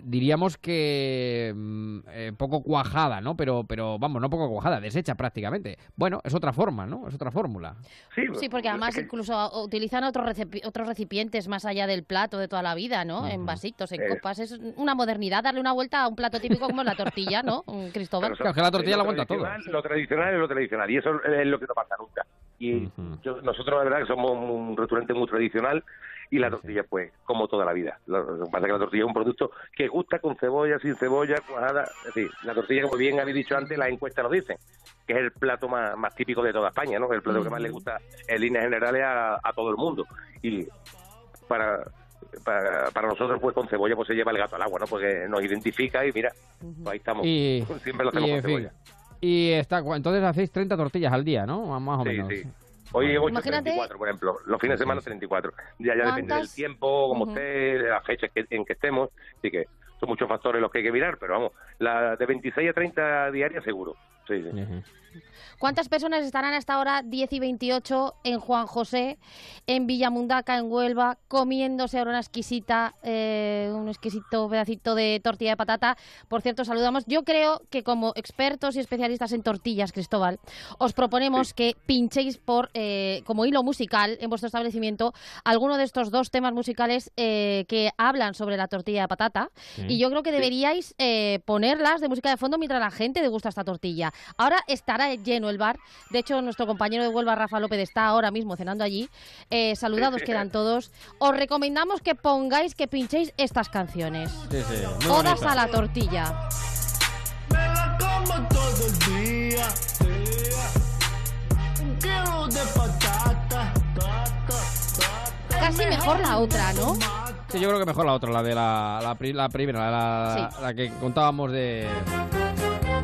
diríamos que mm, eh, poco cuajada, ¿no? Pero, pero vamos, no poco cuajada, deshecha prácticamente. Bueno, es otra forma, ¿no? Es otra fórmula. Sí, Sí, porque es además que- incluso utilizan otros, recipi- otros recipientes más allá del plato de toda la vida, ¿no? En vasitos, en Eh. copas. Es una modernidad darle una vuelta a un plato típico como la tortilla, ¿no, Cristóbal? Claro, que la tortilla lo la aguanta todo. tradicional- Lo tradicional es lo tradicional y eso es lo que no pasa nunca. Y yo- nosotros, la verdad, que somos un restaurante muy tradicional y la tortilla, pues, como toda la vida. Lo que pasa es que la tortilla es un producto que gusta con cebolla, sin cebolla, cuajada. Es decir, la tortilla, como bien habéis dicho antes, las encuestas lo dicen, que es el plato más, más típico de toda España, ¿no? El plato que más le gusta en líneas generales a, a todo el mundo. Y para, para, para nosotros, pues, con cebolla, pues se lleva el gato al agua, ¿no? Porque nos identifica y mira, pues ahí estamos. Y, Siempre lo hacemos y, con fin, cebolla. y está, entonces hacéis 30 tortillas al día, ¿no? Más o Sí, menos. sí. Hoy he hecho Imagínate- 34, por ejemplo. Los fines de semana 34. Ya, ya depende del ¿Cuántas? tiempo, como Ujú. esté, de las fechas que, en que estemos. Así que son muchos factores los que hay que mirar, pero vamos, la de 26 a 30 diarias seguro. Sí, sí. Ujú. ¿Cuántas personas estarán hasta ahora 10 y 28 en Juan José, en Villamundaca, en Huelva, comiéndose ahora una exquisita, eh, un exquisito pedacito de tortilla de patata? Por cierto, saludamos. Yo creo que como expertos y especialistas en tortillas, Cristóbal, os proponemos que pinchéis por eh, como hilo musical en vuestro establecimiento alguno de estos dos temas musicales eh, que hablan sobre la tortilla de patata. Y yo creo que deberíais eh, ponerlas de música de fondo mientras la gente degusta esta tortilla. Ahora estará lleno el bar. De hecho, nuestro compañero de Huelva, Rafa López, está ahora mismo cenando allí. Eh, saludados quedan todos. Os recomendamos que pongáis, que pinchéis estas canciones. Sí, sí, bonita. a la tortilla. Me la como todo el día. Un kilo de patata. Casi mejor la otra, ¿no? Sí, yo creo que mejor la otra, la de la, la, pri- la primera, la, la que contábamos de...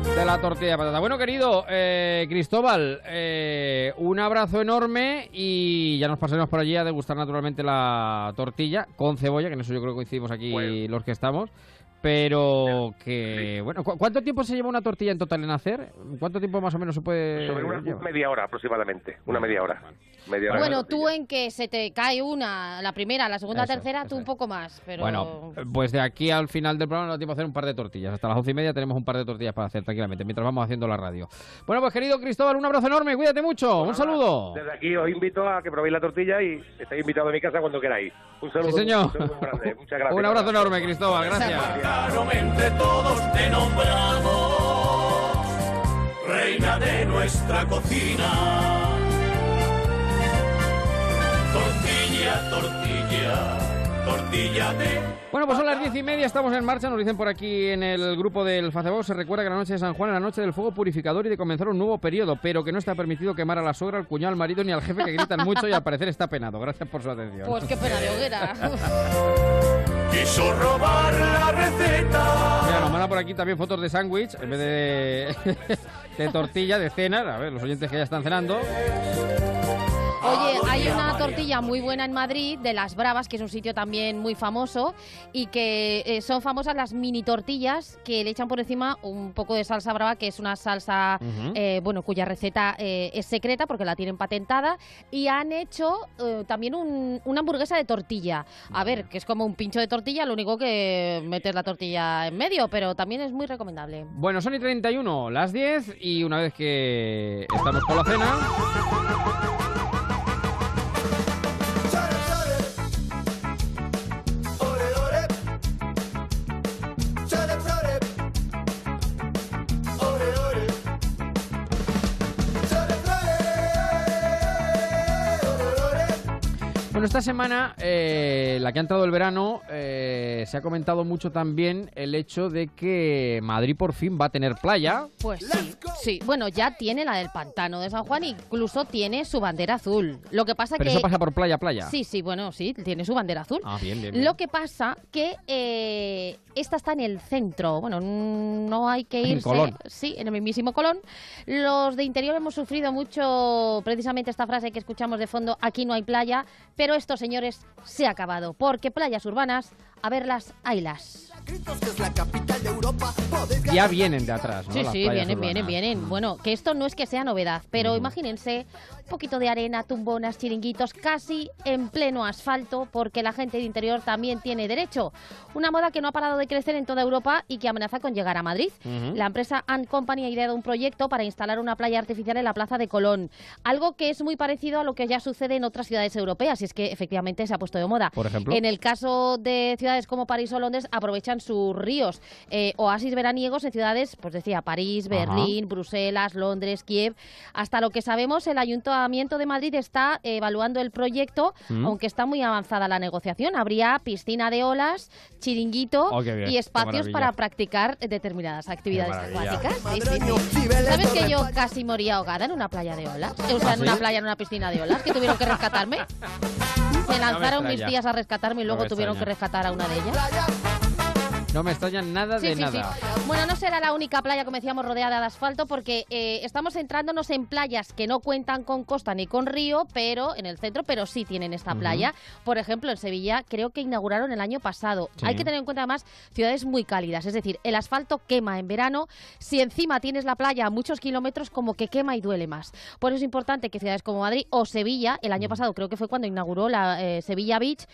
De la tortilla de patata. Bueno, querido eh, Cristóbal, eh, un abrazo enorme y ya nos pasaremos por allí a degustar naturalmente la tortilla con cebolla, que en eso yo creo que coincidimos aquí los que estamos. Pero que, bueno, ¿cu- ¿cuánto tiempo se lleva una tortilla en total en hacer? ¿Cuánto tiempo más o menos se puede Sobre una llevar? media hora aproximadamente, una media hora. Media hora Bueno, tú en que se te cae una, la primera, la segunda, Eso, tercera, tú un poco más, pero... Bueno, pues de aquí al final del programa nos da tiempo a hacer un par de tortillas. Hasta las once y media tenemos un par de tortillas para hacer tranquilamente, mientras vamos haciendo la radio. Bueno, pues querido Cristóbal, un abrazo enorme, cuídate mucho, un saludo. Desde aquí os invito a que probéis la tortilla y estáis invitados a mi casa cuando queráis. Un saludo. Sí, señor. un saludo muy grande. Muchas gracias. Un abrazo enorme, Cristóbal, gracias. Entre todos te nombramos reina de nuestra cocina. Tortilla, tortilla, tortilla de Bueno, pues son las diez y media, estamos en marcha, nos dicen por aquí en el grupo del Facebook, se recuerda que la noche de San Juan es la noche del fuego purificador y de comenzar un nuevo periodo, pero que no está permitido quemar a la sogra, al cuñado, al marido ni al jefe que gritan mucho y al parecer está penado. Gracias por su atención. Pues qué pena de hoguera. quiso robar la receta. Mira, nos mandan por aquí también fotos de sándwich en vez de, de tortilla, de cena. A ver, los oyentes que ya están cenando. Oye, hay una tortilla muy buena en Madrid, de Las Bravas, que es un sitio también muy famoso, y que eh, son famosas las mini tortillas que le echan por encima un poco de salsa brava, que es una salsa, eh, bueno, cuya receta eh, es secreta porque la tienen patentada, y han hecho también un- una hamburguesa de tortilla. A ver, que es como un pincho de tortilla, lo único que metes la tortilla en medio, pero también es muy recomendable. Bueno, son y 31, las 10 y una vez que estamos con la cena... Bueno, esta semana, eh, la que ha entrado el verano, eh, se ha comentado mucho también el hecho de que Madrid por fin va a tener playa. Pues sí, sí. Bueno, ya tiene la del pantano de San Juan, incluso tiene su bandera azul. Lo que pasa Pero que eso pasa por playa, playa. Sí, sí, bueno, sí, tiene su bandera azul. Ah, bien, bien. bien. Lo que pasa que eh, esta está en el centro. Bueno, no hay que En irse. Colón. Sí, en el mismísimo Colón. Los de interior hemos sufrido mucho precisamente esta frase que escuchamos de fondo, aquí no hay playa, pero esto, señores, se ha acabado, porque playas urbanas, a verlas, haylas. Ya vienen de atrás, ¿no? Sí, Las sí, vienen, vienen, urbanas. vienen. Bueno, que esto no es que sea novedad, pero imagínense poquito de arena, tumbonas, chiringuitos, casi en pleno asfalto, porque la gente de interior también tiene derecho. Una moda que no ha parado de crecer en toda Europa y que amenaza con llegar a Madrid. La empresa Ant Company ha ideado un proyecto para instalar una playa artificial en la plaza de Colón. Algo que es muy parecido a lo que ya sucede en otras ciudades europeas, y es que efectivamente se ha puesto de moda. Por ejemplo. En el caso de ciudades como París o Londres, aprovechan sus ríos. Eh, oasis veraniegos en ciudades, pues decía, París. Berlín, Bruselas, Londres, Kiev. Hasta lo que sabemos, el Ayuntamiento de Madrid está eh, evaluando el proyecto, Mm. aunque está muy avanzada la negociación. Habría piscina de olas, chiringuito Oh, bien, y espacios para practicar determinadas actividades acuáticas. Sí, sí, sí. ¿Sabes que yo casi moría ahogada en una playa de olas? O sea, ¿Ah, en sí? una playa, en una piscina de olas, que tuvieron que rescatarme. Se lanzaron mis tías a rescatarme y luego tuvieron que rescatar a una de ellas. No me extraña nada Sí, de sí, nada. sí. Bueno, no será la única playa, como decíamos, rodeada de asfalto, porque eh, estamos centrándonos en playas que no cuentan con costa ni con río, pero en el centro, pero sí tienen esta playa. Por ejemplo, en Sevilla creo que inauguraron el año pasado. Hay que tener en cuenta además ciudades muy cálidas, es decir, el asfalto quema en verano. Si encima tienes la playa a muchos kilómetros, como que quema y duele más. Por eso es importante que ciudades como Madrid o Sevilla, el año pasado creo que fue cuando inauguró la eh, Sevilla Beach,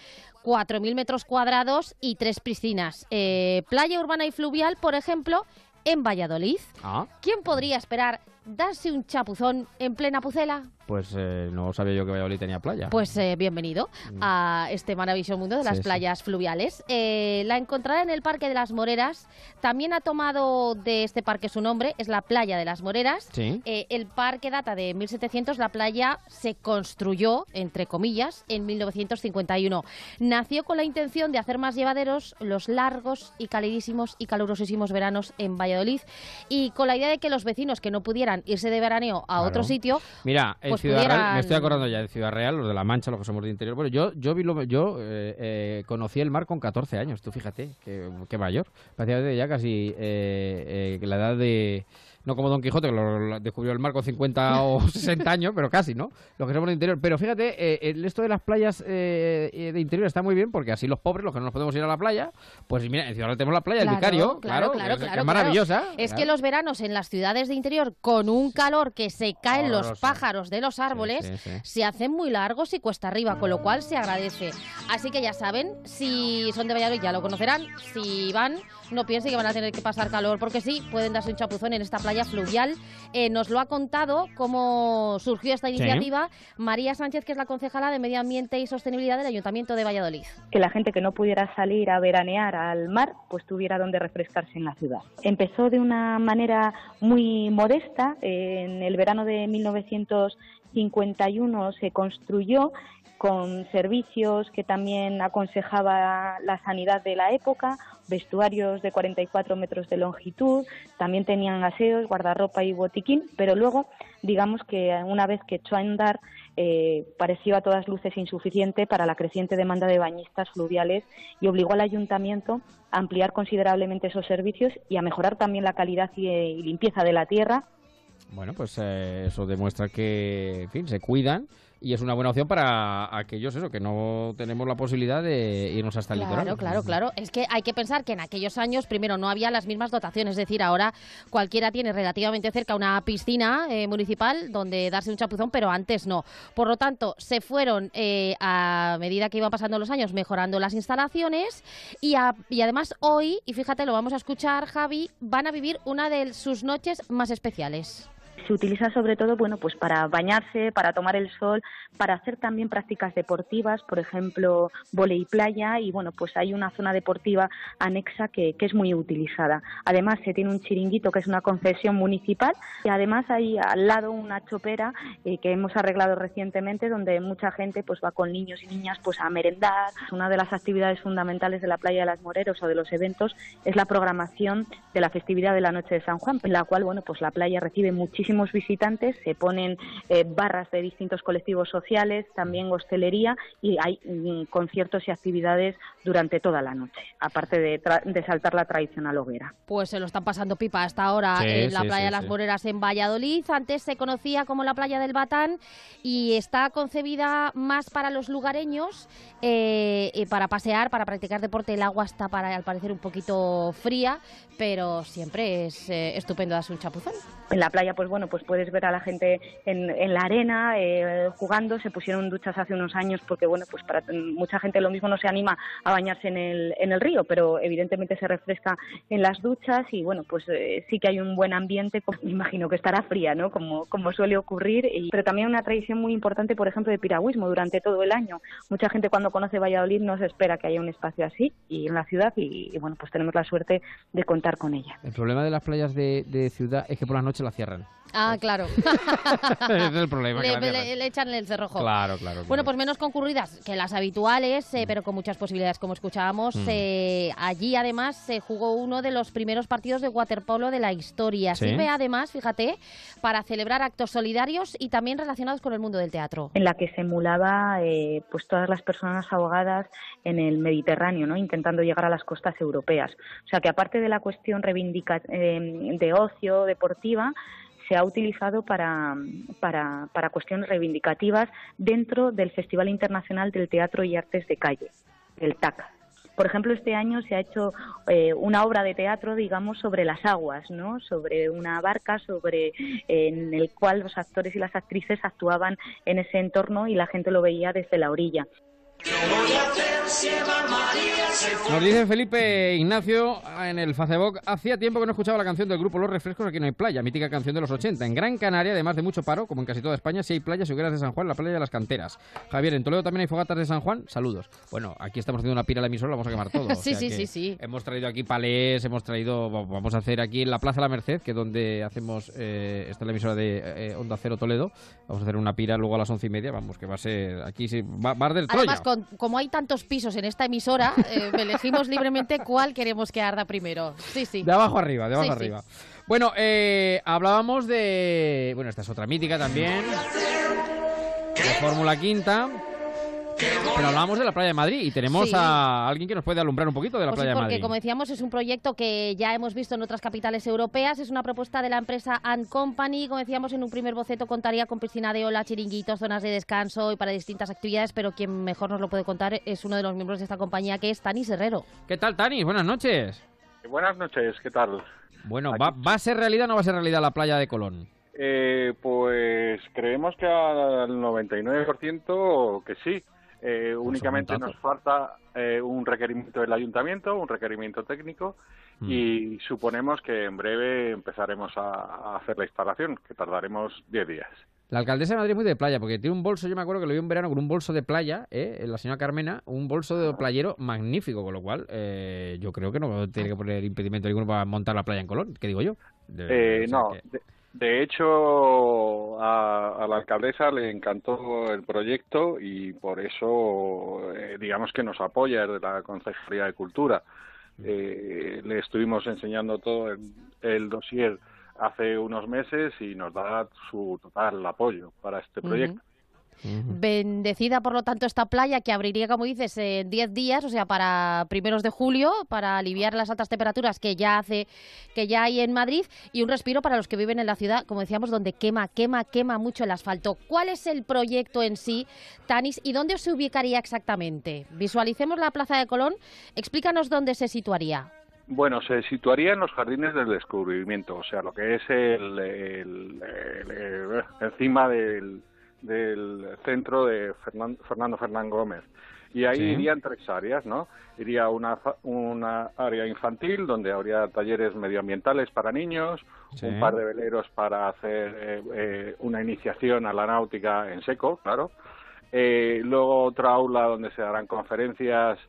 4.000 metros cuadrados y tres piscinas. Eh, playa urbana y fluvial, por ejemplo, en Valladolid. Ah, ¿Quién podría esperar darse un chapuzón en plena pucela? pues eh, no sabía yo que Valladolid tenía playa. Pues eh, bienvenido a este maravilloso mundo de las Sí, sí. playas fluviales. Eh, la encontrará en el Parque de las Moreras. También ha tomado de este parque su nombre, es la Playa de las Moreras. Sí. El parque data de 1700, la playa se construyó, entre comillas, en 1951. Nació con la intención de hacer más llevaderos los largos y calidísimos y calurosísimos veranos en Valladolid y con la idea de que los vecinos que no pudieran quisieran irse de veraneo a otro sitio, Mira, en pues Ciudad Real, me estoy acordando ya de Ciudad Real, los de La Mancha, los que somos de interior. Bueno, yo yo vi lo, yo eh, eh, conocí el mar con 14 años, tú fíjate, qué, mayor. Parecía ya casi eh, eh, la edad de... No como Don Quijote, que lo, lo descubrió el mar con 50 o 60 años, pero casi, ¿no? Los que somos de interior. Pero fíjate, eh, el- esto de las playas eh, de interior está muy bien porque así los pobres, los que no nos podemos ir a la playa, pues mira, en Ciudad tenemos la playa, el Vicario, claro, claro, que es- que claro, es claro. maravillosa. Es claro. que los veranos en las ciudades de interior, con un calor que se caen los pájaros de los árboles, sí, sí. se hacen muy largos y cuesta arriba, con lo cual se agradece. Así que ya saben, si son de Valladolid ya lo conocerán, si van, no piensen que van a tener que pasar calor, porque sí, pueden darse un chapuzón en esta playa fluvial. Eh, nos lo ha contado cómo surgió esta Sí. iniciativa María Sánchez, que es la concejala de Medio Ambiente y Sostenibilidad del Ayuntamiento de Valladolid. que la gente que no pudiera salir a veranear al mar, pues tuviera donde refrescarse en la ciudad. Empezó de una manera muy modesta. En el verano de 1951 se construyó con servicios que también aconsejaba la sanidad de la época, vestuarios de 44 metros de longitud, también tenían aseos, guardarropa y botiquín, pero luego, digamos que una vez que echó a eh, pareció a todas luces insuficiente para la creciente demanda de bañistas fluviales y obligó al ayuntamiento a ampliar considerablemente esos servicios y a mejorar también la calidad y, eh, y limpieza de la tierra. Bueno, pues eh, eso demuestra que, en fin, se cuidan y es una buena opción para aquellos eso que no tenemos la posibilidad de irnos hasta el Claro, litoral. claro, claro. Es que hay que pensar que en aquellos años, primero, no había las mismas dotaciones. Es decir, ahora cualquiera tiene relativamente cerca una piscina eh, municipal donde darse un chapuzón, pero antes no. Por lo tanto, se fueron, eh, a medida que iban pasando los años, mejorando las instalaciones y, a- y además hoy, y fíjate, lo vamos a escuchar, Javi, van a vivir una de sus noches más especiales. Se utiliza sobre todo bueno pues para bañarse para tomar el sol para hacer también prácticas deportivas por ejemplo volei playa y bueno pues hay una zona deportiva anexa que, que es muy utilizada. Además se tiene un chiringuito que es una concesión municipal y además hay al lado una chopera eh, que hemos arreglado recientemente donde mucha gente pues va con niños y niñas pues a merendar. Una de las actividades fundamentales de la playa de las Moreros o de los eventos es la programación de la festividad de la noche de San Juan en la cual bueno pues la playa recibe muchísimos visitantes se ponen eh, barras de distintos colectivos sociales también hostelería y hay mm, conciertos y actividades durante toda la noche aparte de, tra- de saltar la tradicional hoguera Pues se lo están pasando pipa hasta ahora Sí, en la sí, playa sí, de las sí. Moreras en Valladolid. Antes se conocía como la playa del Batán y está concebida más para los lugareños, eh, y para pasear, para practicar deporte. El agua está para, al parecer un poquito fría, pero siempre es eh, estupendo darse un chapuzón. En la playa, pues bueno, pues puedes ver a la gente en, en la arena eh, jugando. Se pusieron duchas hace unos años porque, bueno, pues para mucha gente lo mismo no se anima a bañarse en el, en el río, pero evidentemente se refresca en las duchas y, bueno, pues eh, sí que hay un buen ambiente. Me imagino que estará fría, ¿no? Como, como suele ocurrir. Y- pero también una tradición muy importante, por ejemplo, de piragüismo durante todo el año. Mucha gente cuando conoce Valladolid no se espera que haya un espacio así y en la ciudad y, y, bueno, pues tenemos la suerte de contar El problema de las playas de, de ciudad es que por las noches las cierran. Ah, claro. Ese es el problema. le, echan el cerrojo. Claro, claro. claro. Bueno, pues menos concurridas que las habituales, eh, pero con muchas posibilidades, como escuchábamos. Mm. Eh, allí, además, se jugó uno de los primeros partidos de waterpolo de la historia. Sí. Sirve, además, fíjate, para celebrar actos solidarios y también relacionados con el mundo del teatro. en la que se emulaba eh, pues todas las personas ahogadas en el Mediterráneo, ¿no? intentando llegar a las costas europeas. O sea que aparte de la cuestión reivindica eh, de ocio deportiva, se ha utilizado para, para, para cuestiones reivindicativas dentro del Festival Internacional del Teatro y Artes de Calle, el TAC. Por ejemplo, este año se ha hecho eh, una obra de teatro, digamos, sobre las aguas, ¿no? Sobre una barca, sobre en el cual los actores y las actrices actuaban en ese entorno y la gente lo veía desde la orilla. Nos dice Felipe Ignacio en el Facebook, hacía tiempo que no escuchaba la canción del grupo Los Refrescos, aquí no hay playa, mítica canción de los 80. En Gran Canaria, además de mucho paro, como en casi toda España, sí hay playas y hogueras de San Juan, la playa de las canteras. Javier, en Toledo también hay fogatas de San Juan, saludos. Bueno, aquí estamos haciendo una pira a la emisora, la vamos a quemar todo. o Sí, sea sí, sí, sí. Hemos traído aquí palés, hemos traído, vamos a hacer aquí en la Plaza La Merced, que es donde hacemos, eh, esta es la emisora de eh, Onda Cero Toledo, vamos a hacer una pira luego a las once y media, vamos, que va a ser, aquí sí, va, va a arder Troya. Además, con como hay tantos pisos en esta emisora, eh, elegimos libremente cuál queremos que arda primero. Sí, sí. De abajo arriba, de abajo Sí, sí. arriba. Bueno, eh, hablábamos de... Bueno, esta es otra mítica también. De Fórmula Quinta. Pero hablábamos de la playa de Madrid y tenemos Sí. a alguien que nos puede alumbrar un poquito de la Pues sí, playa de porque Madrid. como decíamos es un proyecto que ya hemos visto en otras capitales europeas, es una propuesta de la empresa And Company, como decíamos en un primer boceto contaría con piscina de ola, chiringuitos, zonas de descanso y para distintas actividades, pero quien mejor nos lo puede contar es uno de los miembros de esta compañía que es Tanis Herrero. ¿Qué tal, Tanis? Buenas noches. Buenas noches, ¿qué tal? Bueno, ¿va, va a ser realidad o no va a ser realidad la playa de Colón? Eh, pues creemos que al 99% que sí. Eh, únicamente un nos falta eh, un requerimiento del ayuntamiento, un requerimiento técnico Mm. y suponemos que en breve empezaremos a, a hacer la instalación, que tardaremos 10 días. La alcaldesa de Madrid es muy de playa, porque tiene un bolso, yo me acuerdo que lo vi en verano con un bolso de playa, ¿eh? la señora Carmena, un bolso de playero magnífico, con lo cual eh, yo creo que no tiene que poner impedimento ninguno para montar la playa en Colón, ¿qué digo yo? De- Eh, no, que- de, de hecho a, a la alcaldesa le encantó el proyecto y por eso eh, digamos que nos apoya desde la Concejalía de Cultura. Eh, le estuvimos enseñando todo el, el dossier hace unos meses y nos da su total apoyo para este proyecto. Bendecida, por lo tanto, esta playa que abriría, como dices, en 10 días, o sea, para primeros de julio, para aliviar las altas temperaturas que ya hace, que ya hay en Madrid, y un respiro para los que viven en la ciudad, como decíamos, donde quema, quema, quema mucho el asfalto. ¿Cuál es el proyecto en sí, Tanis, y dónde se ubicaría exactamente? Visualicemos la Plaza de Colón, explícanos dónde se situaría. Bueno, se situaría en los jardines del descubrimiento, o sea, lo que es el, el- el- el- encima del, del centro de Fernan- Fernando Fernán Gómez. Y ahí Sí. irían tres áreas, ¿no? Iría una, una área infantil donde habría talleres medioambientales para niños, Sí. un par de veleros para hacer eh, eh, una iniciación a la náutica en seco, claro. Eh, luego otra aula donde se darán conferencias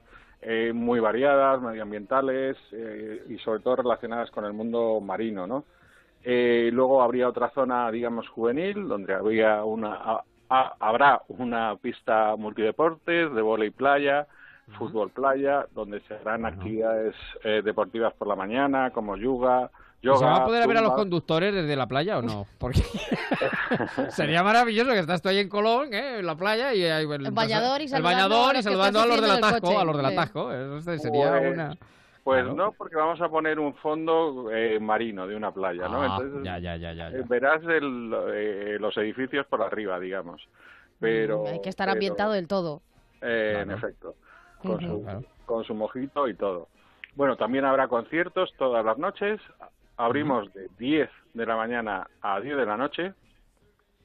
eh, muy variadas, medioambientales eh, y sobre todo relacionadas con el mundo marino, ¿no? Eh, luego habría otra zona, digamos, juvenil, donde habría una, a- a- habrá una pista multideportes de vóley playa, fútbol playa, donde se harán actividades eh, deportivas por la mañana, como yoga, yoga. ¿Se va a poder ver a los conductores desde la playa o no? Porque sería maravilloso que estás tú ahí en Colón, ¿eh? en la playa, y hay el, El bañador y el saludando bañador a y los que saludando a estás los del el atasco, coche. a los del atasco. Eso sería Pues- una... Pues Claro. no, porque vamos a poner un fondo eh, marino de una playa, ¿no? Ah, Entonces ya, ya, ya, eh, verás el, eh, los edificios por arriba, digamos. Pero Mm, Hay que estar pero, ambientado del todo. eh, En efecto, con, su, Claro. con su mojito y todo. Bueno, también habrá conciertos todas las noches. Abrimos de 10 de la mañana a 10 de la noche.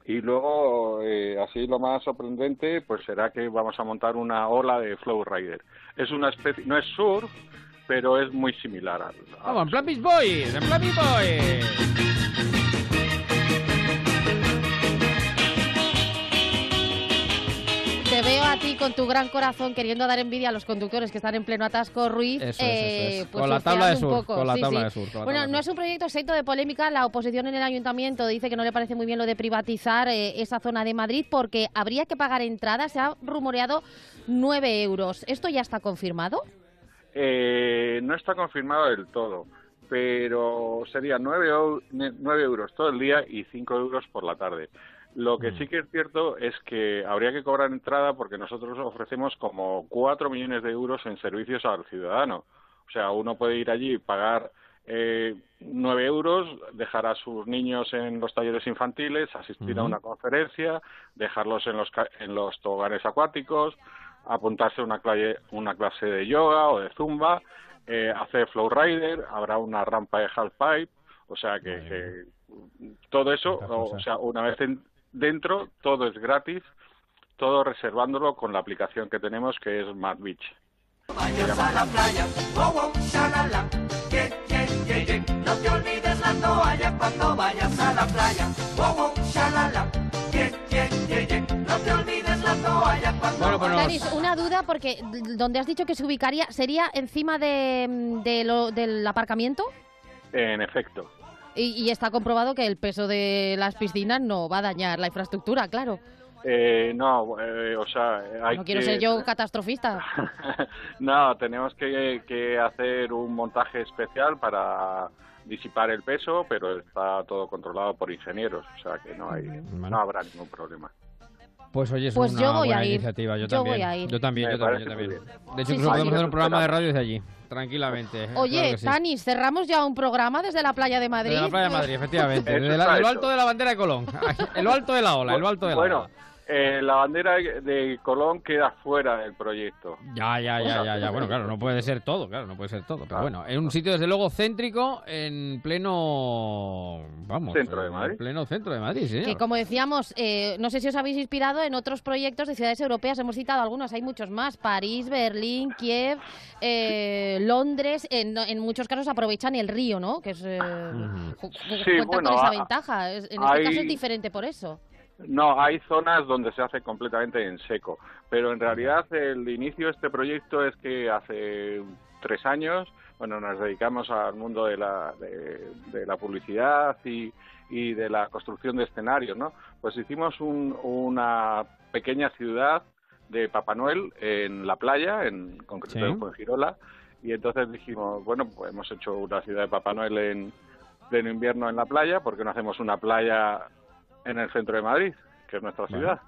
Y luego, eh, así lo más sorprendente, pues será que vamos a montar una ola de Flow Rider. Es una especie, no es surf, pero es muy similar al, Vamos, en plan Beach Boys, en plan Beach Boys. Te veo a ti con tu gran corazón queriendo dar envidia a los conductores que están en pleno atasco, Ruiz. Eso es, eso es. eh, pues Con la tabla de surf, con la Sí, tabla sí. de surf, con la Bueno, tabla no es un proyecto exento de polémica. La oposición en el ayuntamiento dice que no le parece muy bien lo de privatizar eh, esa zona de Madrid porque habría que pagar entradas. Se ha rumoreado 9 euros. ¿Esto ya está confirmado? Eh, no está confirmado del todo, pero sería 9, euros todo el día y 5 euros por la tarde. Lo Mm. que sí que es cierto es que habría que cobrar entrada porque nosotros ofrecemos como 4 millones de euros en servicios al ciudadano. O sea, uno puede ir allí y pagar eh, 9 euros, dejar a sus niños en los talleres infantiles, asistir a una conferencia, dejarlos en los, en los toboganes acuáticos, apuntarse a una, clase, una clase de yoga o de zumba, eh, hacer flow rider, habrá una rampa de half pipe, o sea que, que todo eso, o, o sea, una vez en- dentro, todo es gratis, todo reservándolo con la aplicación que tenemos que es Mad Beach. Vayas a la playa, wow, wow, shalala, ye, ye, ye, ye. No te olvides la toalla cuando vayas a la playa, wow, wow, shalala, ye, ye, ye, ye. No te olvides cuando Danis, una duda porque donde has dicho que se ubicaría, ¿sería encima de, mm, de lo- del aparcamiento? En efecto. Y, y está comprobado que el peso de las piscinas no va a dañar la infraestructura, claro. Eh, no, eh, o sea, hay No quiero que- ser yo catastrofista. no, tenemos que, que hacer un montaje especial para disipar el peso, pero está todo controlado por ingenieros, o sea que no hay, no habrá ningún problema. Pues oye, es Pues una yo voy buena a ir. iniciativa. Yo, Yo también. voy a ir. Yo también, yo también, yo también. De hecho, Sí, incluso sí, podemos sí. hacer un programa de radio desde allí, tranquilamente. eh, Oye, claro que sí. Tanis, cerramos ya un programa desde la playa de Madrid. De la playa de Madrid, efectivamente. Desde la- de lo alto de la bandera de Colón. En lo alto de la ola, en lo alto de la Bueno, ola. Eh, la bandera de Colón queda fuera del proyecto. Ya, ya, ya, ya, ya. Bueno, claro, no puede ser todo, claro, no puede ser todo. Pero bueno, en un sitio desde luego céntrico, en pleno. Vamos. Centro de en Madrid. pleno centro de Madrid, sí. Que como decíamos, eh, no sé si os habéis inspirado en otros proyectos de ciudades europeas, hemos citado algunos, hay muchos más, París, Berlín, Kiev, eh, Londres, en, en muchos casos aprovechan el río, ¿no? Que es, eh, ju- Sí, cuentan bueno, con esa a- ventaja, Es- en hay- este caso es diferente por eso. No, hay zonas donde se hace completamente en seco, pero en realidad el inicio de este proyecto es que hace tres años, bueno, nos dedicamos al mundo de la, de, de la publicidad y, y de la construcción de escenarios, ¿no? Pues hicimos un- una pequeña ciudad de Papá Noel en la playa, en concreto Sí. en Fuengirola, y entonces dijimos, bueno, pues hemos hecho una ciudad de Papá Noel en pleno invierno en la playa, ¿por qué no hacemos una playa en el centro de Madrid, que es nuestra ciudad?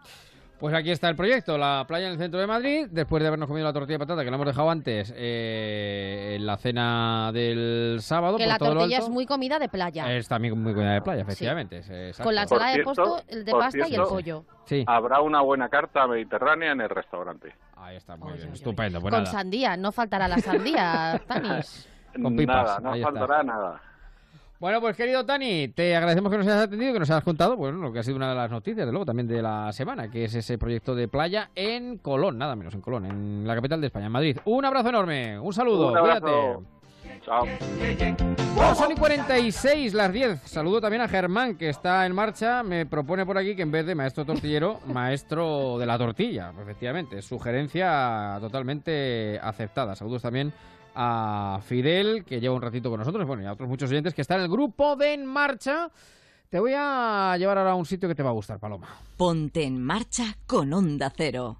Pues aquí está el proyecto, la playa en el centro de Madrid, después de habernos comido la tortilla de patata que la hemos dejado antes eh, en la cena del sábado. Que por la todo lo tortilla es muy comida de playa. Es también muy comida de playa, efectivamente. es-. Con la ensalada de posto, el de pasta y el pollo. Sí. Habrá una buena carta mediterránea en el restaurante. Ahí está, muy bien, estupendo. Pues Con nada. sandía, no faltará la sandía, Tanis. Con pipas, Nada, no está. faltará nada. Bueno, pues querido Tani, te agradecemos que nos hayas atendido, que nos hayas contado, bueno, lo que ha sido una de las noticias, de luego, también de la semana, que es ese proyecto de playa en Colón, nada menos en Colón, en la capital de España, en Madrid. Un abrazo enorme, un saludo, Un abrazo. cuídate. Chao. Bueno, son y 46, las 10. Saludo también a Germán, que está en marcha. Me propone por aquí que en vez de maestro tortillero, maestro de la tortilla. Efectivamente, sugerencia totalmente aceptada. Saludos también a Fidel, que lleva un ratito con nosotros. Bueno, y a otros muchos oyentes que están en el grupo de En Marcha. Te voy a llevar ahora a un sitio que te va a gustar, Paloma. Ponte en marcha con Onda Cero.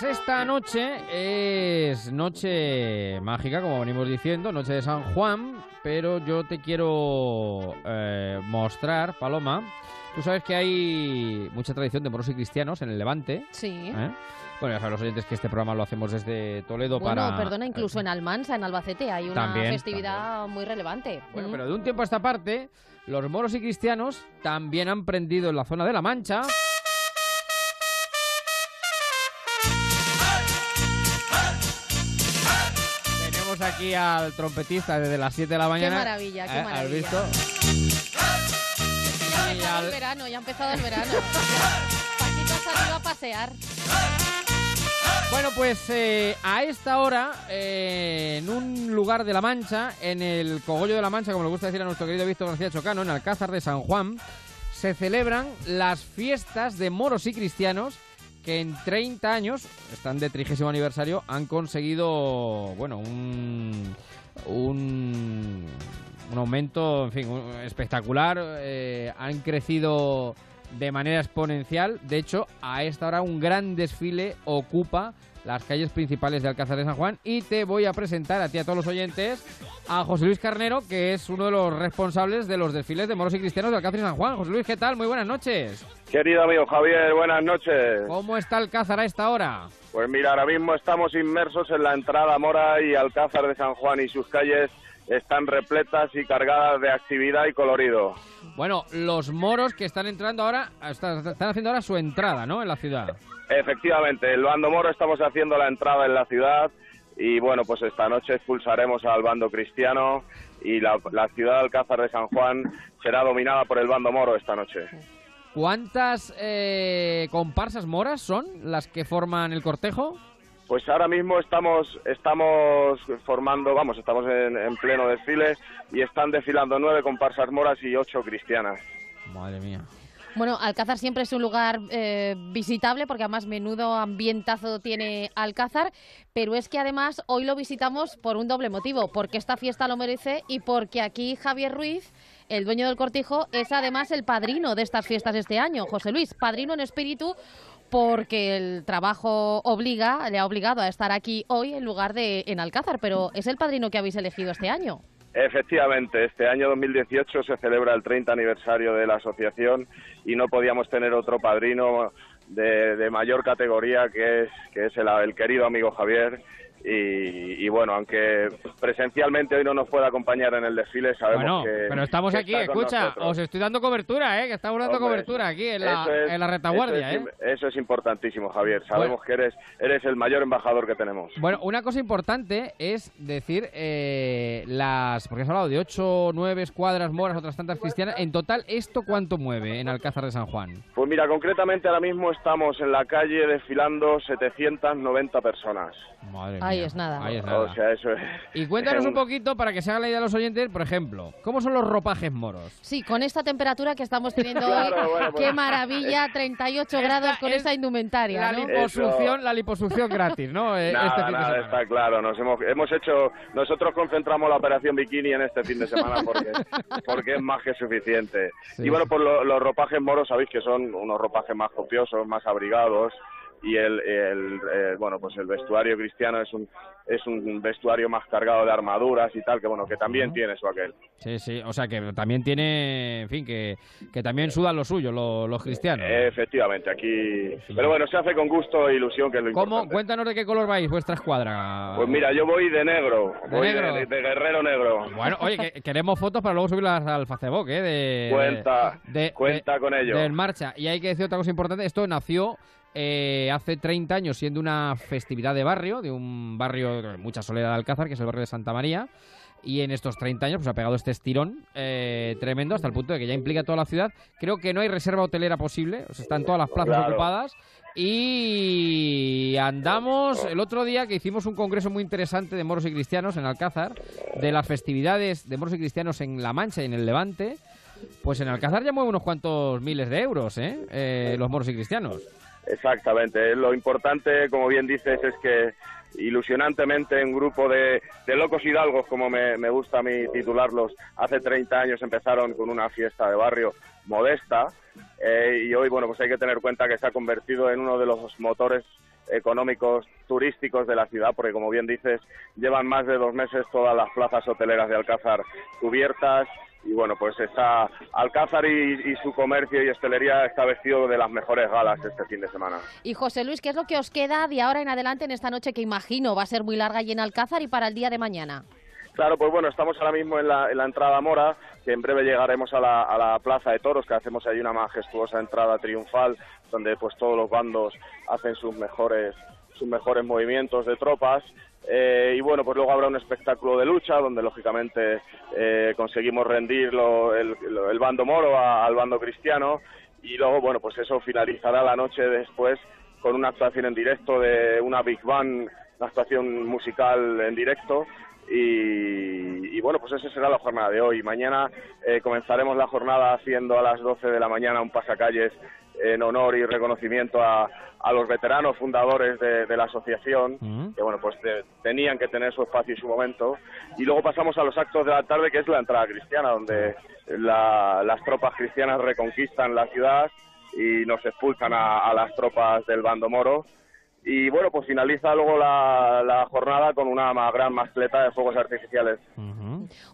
Pues esta noche es noche mágica, como venimos diciendo, noche de San Juan, pero yo te quiero eh, mostrar, Paloma. Tú sabes que hay mucha tradición de moros y cristianos en el Levante. Sí. ¿eh? Bueno, ya saben los oyentes que este programa lo hacemos desde Toledo Bueno, para... perdona, incluso en Almansa, en Albacete, hay una También, festividad muy relevante. Bueno, Mm. pero de un tiempo a esta parte, los moros y cristianos también han prendido en la zona de La Mancha. Aquí al trompetista desde las 7 de la Qué mañana. maravilla, qué ¿Eh? ¿Has maravilla. visto? Ya ha empezado al- el verano, ya ha empezado el verano. A pasear. Bueno, pues eh, a esta hora, eh, en un lugar de La Mancha, en el Cogollo de La Mancha, como le gusta decir a nuestro querido Víctor García Chocano, en Alcázar de San Juan, se celebran las fiestas de moros y cristianos que en 30 años, están de trigésimo aniversario, han conseguido, bueno, un, un, un aumento, en fin, espectacular. eh, han crecido de manera exponencial. De hecho, a esta hora un gran desfile ocupa las calles principales de Alcázar de San Juan y te voy a presentar a ti, a todos los oyentes, a José Luis Carnero, que es uno de los responsables de los desfiles de moros y cristianos de Alcázar de San Juan. José Luis, ¿qué tal? Muy buenas noches. Querido amigo Javier, buenas noches. ¿Cómo está Alcázar a esta hora? Pues mira, ahora mismo estamos inmersos en la entrada Mora y Alcázar de San Juan y sus calles están repletas y cargadas de actividad y colorido. Bueno, los moros que están entrando ahora, están, haciendo ahora su entrada, ¿no? En la ciudad. Efectivamente, el bando moro estamos haciendo la entrada en la ciudad y bueno, pues esta noche expulsaremos al bando cristiano y la, la ciudad de Alcázar de San Juan será dominada por el bando moro esta noche. ¿Cuántas eh, comparsas moras son las que forman el cortejo? Pues ahora mismo estamos estamos formando, vamos, estamos en, en pleno desfile y están desfilando nueve comparsas moras y ocho cristianas. Madre mía. Bueno, Alcázar siempre es un lugar eh, visitable porque además menudo ambientazo tiene Alcázar, pero es que además hoy lo visitamos por un doble motivo, porque esta fiesta lo merece y porque aquí Javier Ruiz, el dueño del cortijo, es además el padrino de estas fiestas este año. José Luis, padrino en espíritu porque el trabajo obliga, le ha obligado a estar aquí hoy en lugar de en Alcázar, pero es el padrino que habéis elegido este año. Efectivamente, este año 2018 se celebra el 30 aniversario de la asociación y no podíamos tener otro padrino de, de mayor categoría que es, que es el, el querido amigo Javier y, y bueno, aunque presencialmente hoy no nos pueda acompañar en el desfile, sabemos Bueno, que. pero estamos que aquí, escucha, nosotros. os estoy dando cobertura, ¿eh? Que estamos dando Hombre, cobertura aquí en la, es- en la retaguardia, eso ¿eh? es, Eso es importantísimo, Javier. Sabemos que eres, eres el mayor embajador que tenemos. Bueno, una cosa importante es decir eh, las. Porque has hablado de 8, 9 escuadras moras, otras tantas cristianas. En total, ¿esto cuánto mueve en Alcázar de San Juan? Pues mira, concretamente ahora mismo estamos en la calle desfilando 790 personas. Madre Ahí es nada. Ahí es O sea, eso es. Y cuéntanos un poquito para que se hagan la idea a los oyentes, por ejemplo, ¿cómo son los ropajes moros? Sí, con esta temperatura que estamos teniendo Claro, hoy, bueno, qué pues- maravilla, 38 grados con esa indumentaria, La ¿no? liposucción, la liposucción gratis, ¿no? Eh, Nada, este fin nada, está claro. Nos hemos, hemos hecho, nosotros concentramos la operación bikini en este fin de semana porque, porque es más que suficiente. Sí, y bueno, pues lo- los ropajes moros sabéis que son unos ropajes más copiosos, más abrigados y el, el, eh, bueno, pues el vestuario cristiano es un es un vestuario más cargado de armaduras y tal que bueno que también tiene su aquel. Sí, sí, o sea que también tiene, en fin, que, que también sudan lo suyo lo- los cristianos. Efectivamente, aquí. Pero bueno, se hace con gusto e ilusión, que es lo ¿Cómo? importante. Cuéntanos de qué color vais vuestra escuadra. Pues mira, yo voy de negro, ¿De voy negro? de, de guerrero negro. Bueno, oye, que queremos fotos para luego subirlas al Facebook, ¿eh? De, Cuenta, de- cuenta de- con ello. Del marcha. Y hay que decir otra cosa importante. Esto nació eh, hace 30 años siendo una festividad de barrio, de un barrio de mucha soledad de Alcázar, que es el barrio de Santa María. Y en estos 30 años pues ha pegado este estirón eh, tremendo hasta el punto de que ya implica toda la ciudad. Creo que no hay reserva hotelera posible, o sea, están todas las plazas Claro. ocupadas. Y andamos el otro día que hicimos un congreso muy interesante de moros y cristianos en Alcázar, de las festividades de moros y cristianos en La Mancha y en el Levante. Pues en Alcázar ya mueve unos cuantos miles de euros, ¿eh? Eh, los moros y cristianos. Exactamente. Lo importante, como bien dices, es que ilusionantemente un grupo de, de locos hidalgos, como me, me gusta a mí titularlos, hace 30 años empezaron con una fiesta de barrio modesta eh, y hoy, bueno, pues hay que tener cuenta que se ha convertido en uno de los motores económicos turísticos de la ciudad, porque como bien dices, llevan más de dos meses todas las plazas hoteleras de Alcázar cubiertas y bueno, pues está Alcázar y, y su comercio y hostelería está vestido de las mejores galas este fin de semana. Y José Luis, ¿qué es lo que os queda de ahora en adelante en esta noche que imagino va a ser muy larga y en Alcázar y para el día de mañana? Claro, pues bueno, estamos ahora mismo en la, en la entrada mora, que en breve llegaremos a la, a la Plaza de Toros, que hacemos ahí una majestuosa entrada triunfal, donde pues todos los bandos hacen sus mejores, sus mejores movimientos de tropas. Eh, y bueno, pues luego habrá un espectáculo de lucha, donde lógicamente eh, conseguimos rendir lo- el, bando moro al bando cristiano. Y luego, bueno, pues eso finalizará la noche después con una actuación en directo de una Big Band, una actuación musical en directo. Y, y bueno, pues esa será la jornada de hoy. Mañana eh, comenzaremos la jornada haciendo a las 12 de la mañana un pasacalles en honor y reconocimiento a, a los veteranos fundadores de, de la asociación, que bueno, pues te- tenían que tener su espacio y su momento. Y luego pasamos a los actos de la tarde, que es la entrada cristiana, donde la- las tropas cristianas reconquistan la ciudad y nos expulsan a, a las tropas del bando moro. Y bueno, pues finaliza luego la, la jornada con una gran mascleta de fuegos artificiales.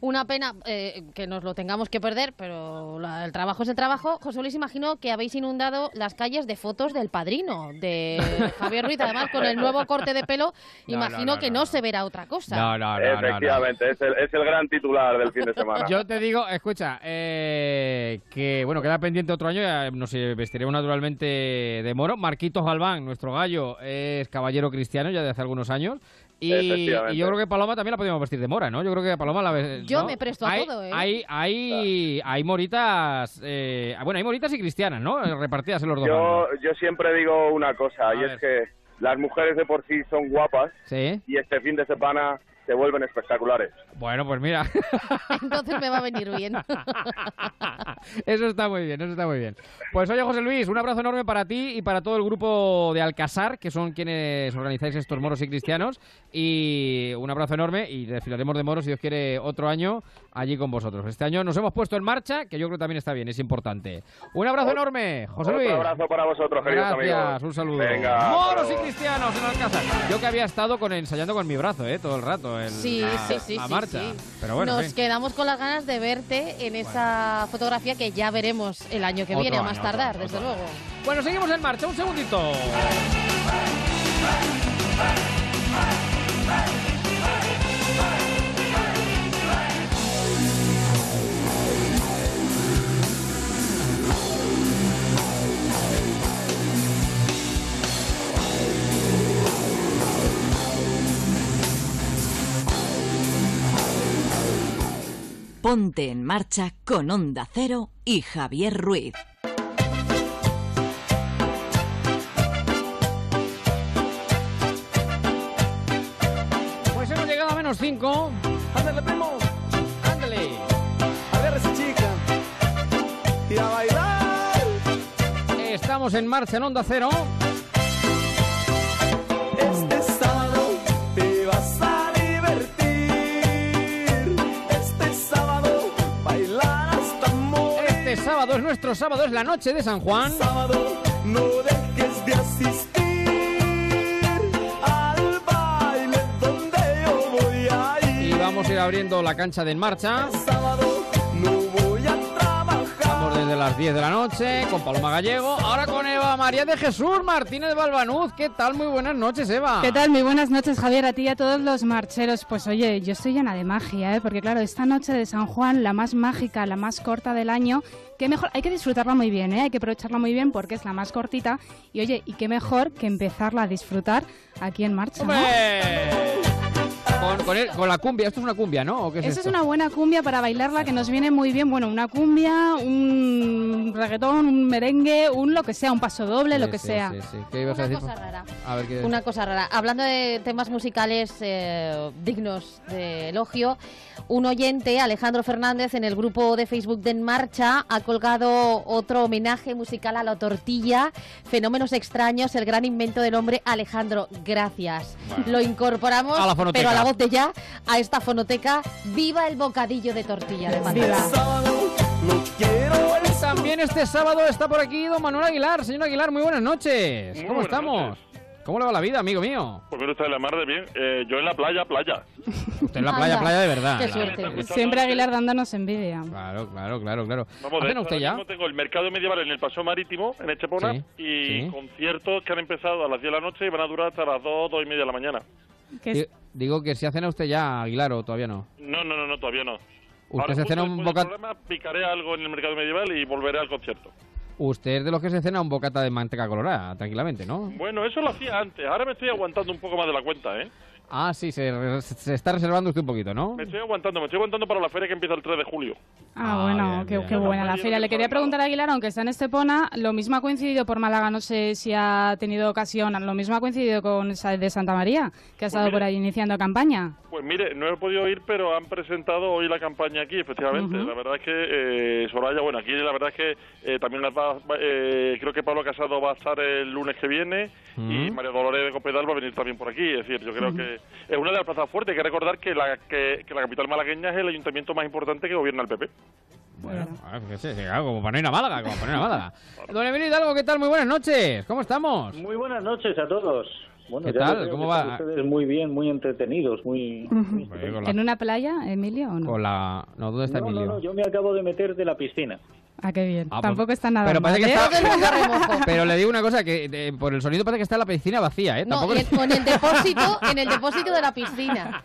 Una pena eh, que nos lo tengamos que perder, pero la- el trabajo es el trabajo. José Luis, imagino que habéis inundado las calles de fotos del padrino, de Javier Ruiz, además con el nuevo corte de pelo, No, imagino no, que no, se verá otra cosa. No, no, no, no, no. Efectivamente, Es, el, es el gran titular del fin de semana. Yo te digo, escucha, eh, que bueno, queda pendiente otro año, ya nos vestiremos naturalmente de moro. Marquitos Galván, nuestro gallo, es caballero cristiano ya de hace algunos años. Y, yo creo que Paloma también la podríamos vestir de mora, ¿no? Yo creo que Paloma la ves- Yo ¿no? me presto a hay, todo, ¿eh? Hay, hay, hay moritas, eh, bueno, hay moritas y cristianas, ¿no? Repartidas en los dos Yo, bandos. yo siempre digo una cosa, y es que las mujeres de por sí son guapas Sí. y este fin de semana se vuelven espectaculares. Bueno, pues mira. Entonces me va a venir bien. Eso está muy bien, eso está muy bien. Pues oye, José Luis, un abrazo enorme para ti y para todo el grupo de Alcazar, que son quienes organizáis estos moros y cristianos. Y un abrazo enorme y desfilaremos de moros, si Dios quiere, otro año allí con vosotros. Este año nos hemos puesto en marcha, que yo creo que también está bien, es importante. Un abrazo enorme, José Otro Luis. abrazo para vosotros, queridos Gracias, amigos. un saludo. Venga, Moros y cristianos en Alcázar. Yo que había estado con ensayando con mi brazo, ¿eh? Todo el rato. El- Sí, sí, sí, marcha. sí. Pero bueno, en Nos quedamos con las ganas de verte en esa fotografía que ya veremos el año que Otro viene, a más otro tardar, año, desde otro luego. Bueno, seguimos en marcha, un segundito. Ponte en marcha con Onda Cero y Javier Ruiz. Pues hemos llegado a menos 5. Ándale, primo. Ándale. Agárrese, chica. Y a bailar. Estamos en marcha en Onda Cero. Morir. Sábado es nuestro sábado, es la noche de San Juan. Sábado no dejes de asistir al baile donde yo voy a ir. Y vamos a ir abriendo la cancha de En marcha. Sábado no voy a trabajar. Vamos desde las 10 de la noche con Paloma Gallego. Ahora con Eva María de Jesús Martínez Balbanuz. ¿Qué tal? Muy buenas noches, Eva. ¿Qué tal? Muy buenas noches, Javier, a ti y a todos los marcheros. Pues oye, yo estoy llena de magia, ¿eh? porque claro, esta noche de San Juan, la más mágica, la más corta del año, qué mejor, hay que disfrutarla muy bien, ¿eh? hay que aprovecharla muy bien porque es la más cortita. Y oye, y qué mejor que empezarla a disfrutar aquí en marcha. ¿no? Con, con el- con la cumbia. Esto es una cumbia, ¿no? ¿O qué es Esa es una buena cumbia para bailarla que nos viene muy bien. Bueno, una cumbia, un reggaetón, un merengue, un lo que sea, un paso doble, lo Sí, que sí, sea. sí, sí. ¿Qué ibas a Una decir? cosa rara. A ver qué. Una cosa rara. Hablando de temas musicales eh, dignos de elogio, un oyente, Alejandro Fernández, en el grupo de Facebook de En Marcha, ha colgado otro homenaje musical a la tortilla, Fenómenos extraños, el gran invento del hombre. Alejandro, gracias. Bueno. Lo incorporamos, A la pero a la de ya, a esta fonoteca. ¡Viva el bocadillo de tortilla de patata! También este sábado está por aquí don Manuel Aguilar. Señor Aguilar, muy buenas noches. Muy ¿Cómo buenas estamos? ¿Cómo le va la vida, amigo mío? Pues mire usted, la mar de bien. Eh, yo en la playa, playa. Usted en la playa, Anda. playa de verdad. Qué suerte. Siempre Aguilar dándonos envidia. Claro, claro, claro, claro. Vamos, de ¿Hacen hecho, usted ya? mismo tengo el mercado medieval en el Paseo Marítimo, en Estepona, Sí, y sí. conciertos que han empezado a las 10 de la noche y van a durar hasta las 2, 2 y media de la mañana. Di- Digo que si hacen a usted ya, Aguilar, o todavía no. No, no, no, no todavía no. Usted Ahora, se cena un bocata... picaré algo en el mercado medieval y volveré al concierto. Usted es de los que se cena un bocata de manteca colorada, tranquilamente, ¿no? Bueno, eso lo hacía antes. Ahora me estoy aguantando un poco más de la cuenta, ¿eh? Ah, sí, se, se está reservando usted un poquito, ¿no? Me estoy aguantando, me estoy aguantando para la feria que empieza el 3 de julio. Ah, bueno, bien, qué, bien. qué buena la feria. Le quería preguntar a Aguilar, aunque está en Estepona, lo mismo ha coincidido por Málaga, no sé si ha tenido ocasión, lo mismo ha coincidido con esa de Santa María, que ha estado por ahí iniciando campaña. Pues mire, no he podido ir, pero han presentado hoy la campaña aquí, efectivamente. La verdad es que eh, Soraya, bueno, aquí la verdad es que eh, también las va- eh, creo que Pablo Casado va a estar el lunes que viene y. María Dolores de Copedal va a venir también por aquí. Es decir, yo creo que es una de las plazas fuertes. Hay que recordar que la, que, que la capital malagueña es el ayuntamiento más importante que gobierna el PP. Bueno, ah, fíjese, sí, claro, como para no ir a Málaga, como para no ir a Málaga. Don Emilio Hidalgo, ¿qué tal? Muy buenas noches. ¿Cómo estamos? Muy buenas noches a todos. Bueno, ¿Qué tal? ¿Cómo va? muy bien, muy entretenidos, muy... muy ¿En una playa, Emilio, o no? con la- No, ¿dónde está No, no, Emilio? no, yo me acabo de meter de la piscina. Ah, qué bien. Ah, pues- Tampoco está nada Pero mal. parece que ¿eh? está... Pero le digo una cosa, que eh, por el sonido parece que está la piscina vacía, ¿eh? No, Tampoco en, en el depósito, en el depósito de la piscina.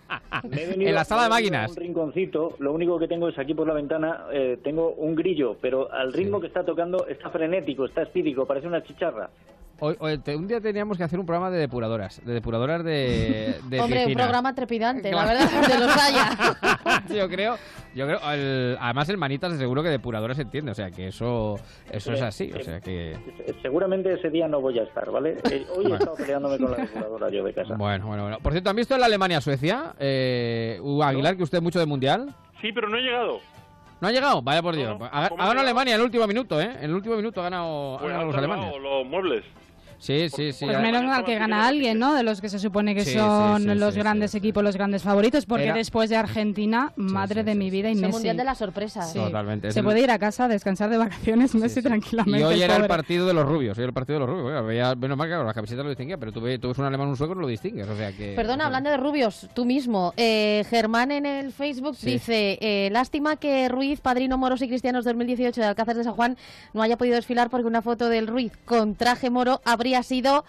Me he venido- En la sala de máquinas. Un rinconcito, lo único que tengo es aquí por la ventana, eh, tengo un grillo, pero al ritmo que está tocando está frenético, está espírico, parece una chicharra. Hoy- hoy te- un día teníamos que hacer un programa de depuradoras, de depuradoras de, de Hombre, un programa trepidante, Claro. la verdad, de los haya. yo creo, yo creo, el- además el manitas seguro que depuradoras entiende, o sea que eso, eso es así, o sea que... Seguramente ese día no voy a estar, ¿vale? Eh, hoy he estado peleándome con la depuradora yo de casa. Bueno, bueno, bueno. Por cierto, ¿han visto en la Alemania-Suecia? Eh, Hugo Aguilar, que usted es mucho de mundial. Sí, pero no he llegado. ¿No ha llegado? Vaya por Dios. Ha, ha ganado Alemania en el último minuto, ¿eh? En el último minuto ha ganado, ha Pues ganado han los alemanes. los muebles. Sí, sí, sí. Pues menos mal que gana alguien, ¿no? De los que se supone que Sí, son sí, sí, los sí, grandes equipos, los grandes favoritos, porque Era- después de Argentina, madre de mi vida y Es el Messi. mundial de las sorpresas. Sí. Totalmente. Se puede ir a casa descansar de vacaciones Messi tranquilamente. Y hoy era el partido de los rubios, hoy era el partido de los rubios. Veía- menos mal que claro, la camiseta lo distinguía, pero tú, ve- tú ves un alemán un sueco lo distingues, o sea que... Perdona, hablando de rubios, tú mismo. Eh, Germán en el Facebook Sí. dice, eh, lástima que Ruiz, Padrino Moros y Cristianos 2018 de Alcázar de San Juan no haya podido desfilar porque una foto del Ruiz con traje moro habría sido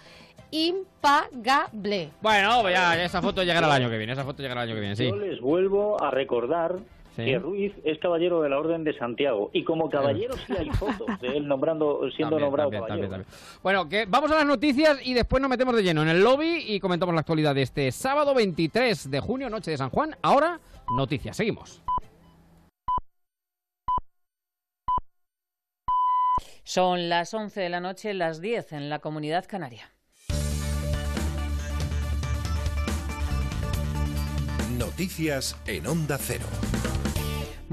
impagable. Bueno, pues ya, ya esa foto llegará el año que viene, esa foto llegará el año que viene, sí. Yo les vuelvo a recordar Sí. que Ruiz es caballero de la Orden de Santiago y como caballero sí hay fotos de él nombrando, siendo También, nombrado también, caballero. también, también. Bueno, que vamos a las noticias y después nos metemos de lleno en el lobby y comentamos la actualidad de este sábado 23 de junio, noche de San Juan. Ahora, noticias, seguimos. Son las 11 de la noche, las 10 en la comunidad canaria. Noticias en Onda Cero.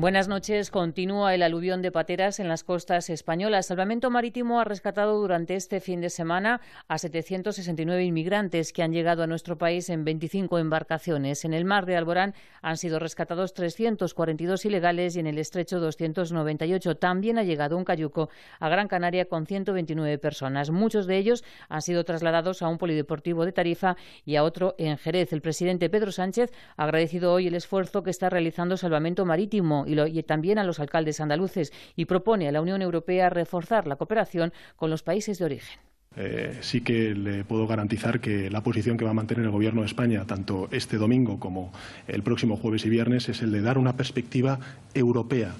Buenas noches. Continúa el aluvión de pateras en las costas españolas. Salvamento Marítimo ha rescatado durante este fin de semana a 769 inmigrantes que han llegado a nuestro país en 25 embarcaciones. En el mar de Alborán han sido rescatados 342 ilegales y en el estrecho 298. También ha llegado un cayuco a Gran Canaria con 129 personas. Muchos de ellos han sido trasladados a un polideportivo de Tarifa y a otro en Jerez. El presidente Pedro Sánchez ha agradecido hoy el esfuerzo que está realizando Salvamento Marítimo y, también a los alcaldes andaluces y propone a la Unión Europea reforzar la cooperación con los países de origen. Eh, sí que le puedo garantizar que la posición que va a mantener el Gobierno de España, tanto este domingo como el próximo jueves y viernes, es el de dar una perspectiva europea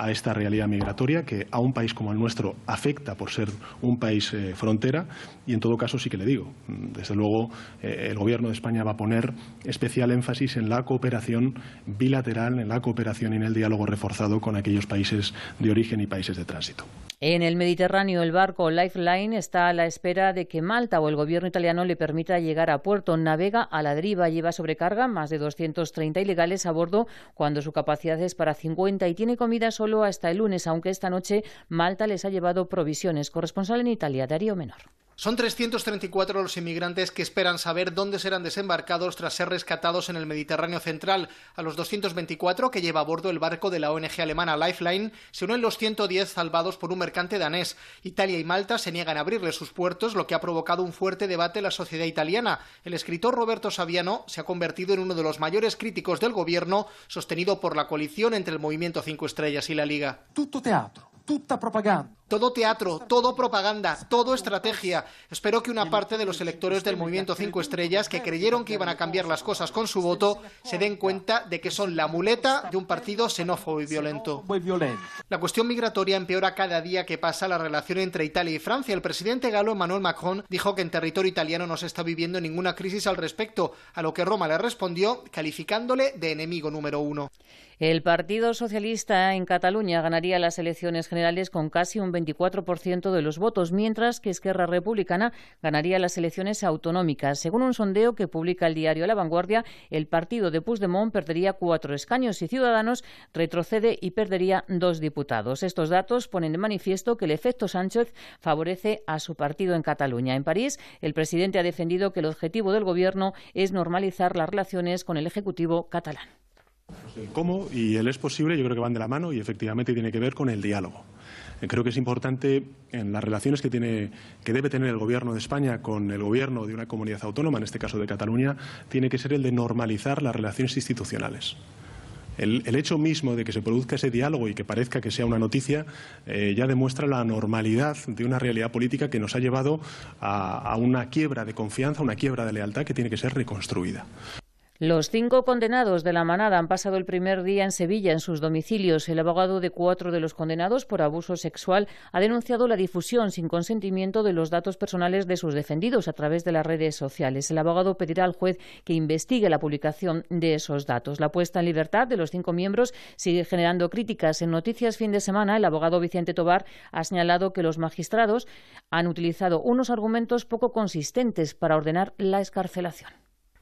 a esta realidad migratoria que a un país como el nuestro afecta por ser un país eh, frontera y en todo caso sí que le digo, mm, desde luego eh, el Gobierno de España va a poner especial énfasis en la cooperación bilateral, en la cooperación y en el diálogo reforzado con aquellos países de origen y países de tránsito. En el Mediterráneo, el barco Lifeline está a la espera de que Malta o el gobierno italiano le permita llegar a puerto. Navega a la deriva, lleva sobrecarga, más de 230 ilegales a bordo, cuando su capacidad es para 50 y tiene comida solo hasta el lunes, aunque esta noche Malta les ha llevado provisiones. Corresponsal en Italia, Darío Menor. Son 334 los inmigrantes que esperan saber dónde serán desembarcados tras ser rescatados en el Mediterráneo central. A los 224 que lleva a bordo el barco de la ONG alemana Lifeline se unen los 110 salvados por un mercante danés. Italia y Malta se niegan a abrirle sus puertos, lo que ha provocado un fuerte debate en la sociedad italiana. El escritor Roberto Saviano se ha convertido en uno de los mayores críticos del gobierno, sostenido por la coalición entre el Movimiento Cinco Estrellas y la Liga. Tutto teatro, tutta propaganda. Todo teatro, todo propaganda, todo estrategia. Espero que una parte de los electores del Movimiento Cinco Estrellas que creyeron que iban a cambiar las cosas con su voto se den cuenta de que son la muleta de un partido xenófobo y violento. La cuestión migratoria empeora cada día que pasa la relación entre Italia y Francia. El presidente galo Emmanuel Macron dijo que en territorio italiano no se está viviendo ninguna crisis al respecto, a lo que Roma le respondió calificándole de enemigo número uno. El Partido Socialista en Cataluña ganaría las elecciones generales con casi un 24% de los votos, mientras que Esquerra Republicana ganaría las elecciones autonómicas. Según un sondeo que publica el diario La Vanguardia, el partido de Puigdemont perdería cuatro escaños y Ciudadanos retrocede y perdería dos diputados. Estos datos ponen de manifiesto que el efecto Sánchez favorece a su partido en Cataluña. En París, el presidente ha defendido que el objetivo del Gobierno es normalizar las relaciones con el Ejecutivo catalán. El cómo y el es posible yo creo que van de la mano y efectivamente tiene que ver con el diálogo. Eh, Creo que es importante en las relaciones que, tiene, que debe tener el Gobierno de España con el Gobierno de una comunidad autónoma, en este caso de Cataluña, tiene que ser el de normalizar las relaciones institucionales. El, hecho mismo de que se produzca ese diálogo y que parezca que sea una noticia eh, ya demuestra la normalidad de una realidad política que nos ha llevado a, a una quiebra de confianza, una quiebra de lealtad que tiene que ser reconstruida. Los cinco condenados de la manada han pasado el primer día en Sevilla en sus domicilios. El abogado de cuatro de los condenados por abuso sexual ha denunciado la difusión sin consentimiento de los datos personales de sus defendidos a través de las redes sociales. El abogado pedirá al juez que investigue la publicación de esos datos. La puesta en libertad de los cinco miembros sigue generando críticas. En Noticias Fin de Semana, el abogado Vicente Tobar ha señalado que los magistrados han utilizado unos argumentos poco consistentes para ordenar la escarcelación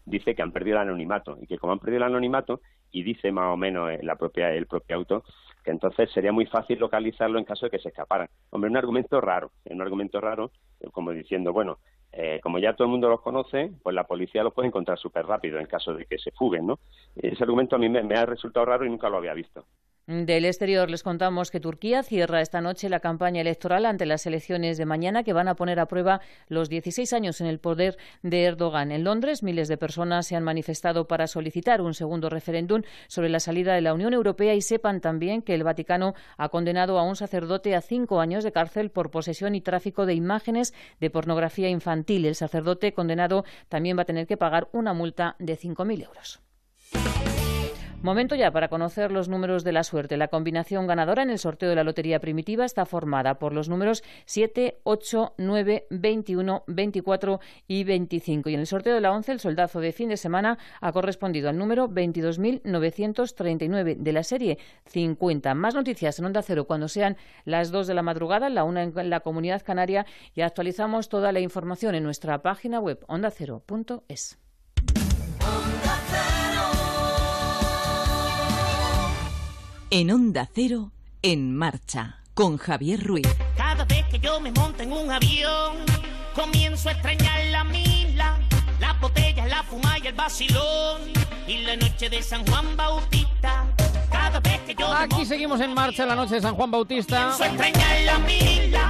dice que han perdido el anonimato y que como han perdido el anonimato y dice más o menos en la propia el propio auto que entonces sería muy fácil localizarlo en caso de que se escaparan. Hombre, un argumento raro, un argumento raro, eh, como diciendo, bueno, eh, como ya todo el mundo los conoce, pues la policía los puede encontrar súper rápido en caso de que se fuguen, ¿no? Ese argumento a mí me ha resultado raro y nunca lo había visto. Del exterior les contamos que Turquía cierra esta noche la campaña electoral ante las elecciones de mañana que van a poner a prueba los 16 años en el poder de Erdogan. En Londres, miles de personas se han manifestado para solicitar un segundo referéndum sobre la salida de la Unión Europea y sepan también que el Vaticano ha condenado a un sacerdote a cinco años de cárcel por posesión y tráfico de imágenes de pornografía infantil. El sacerdote condenado también va a tener que pagar una multa de 5.000 euros. Momento ya para conocer los números de la suerte. La combinación ganadora en el sorteo de la Lotería Primitiva está formada por los números 7, 8, 9, 21, 24 y 25. Y en el sorteo de la 11, el soldazo de fin de semana ha correspondido al número 22.939 de la serie 50. Más noticias en Onda Cero cuando sean las 2 de la madrugada, la 1 en la Comunidad Canaria y actualizamos toda la información en nuestra página web ondacero.es. En Onda Cero, en marcha, con Javier Ruiz. Cada vez que yo me monto en un avión, comienzo a extrañar la mila, las botellas, la fuma y el vacilón, y la noche de San Juan Bautista. Aquí seguimos en marcha en la noche de San Juan Bautista.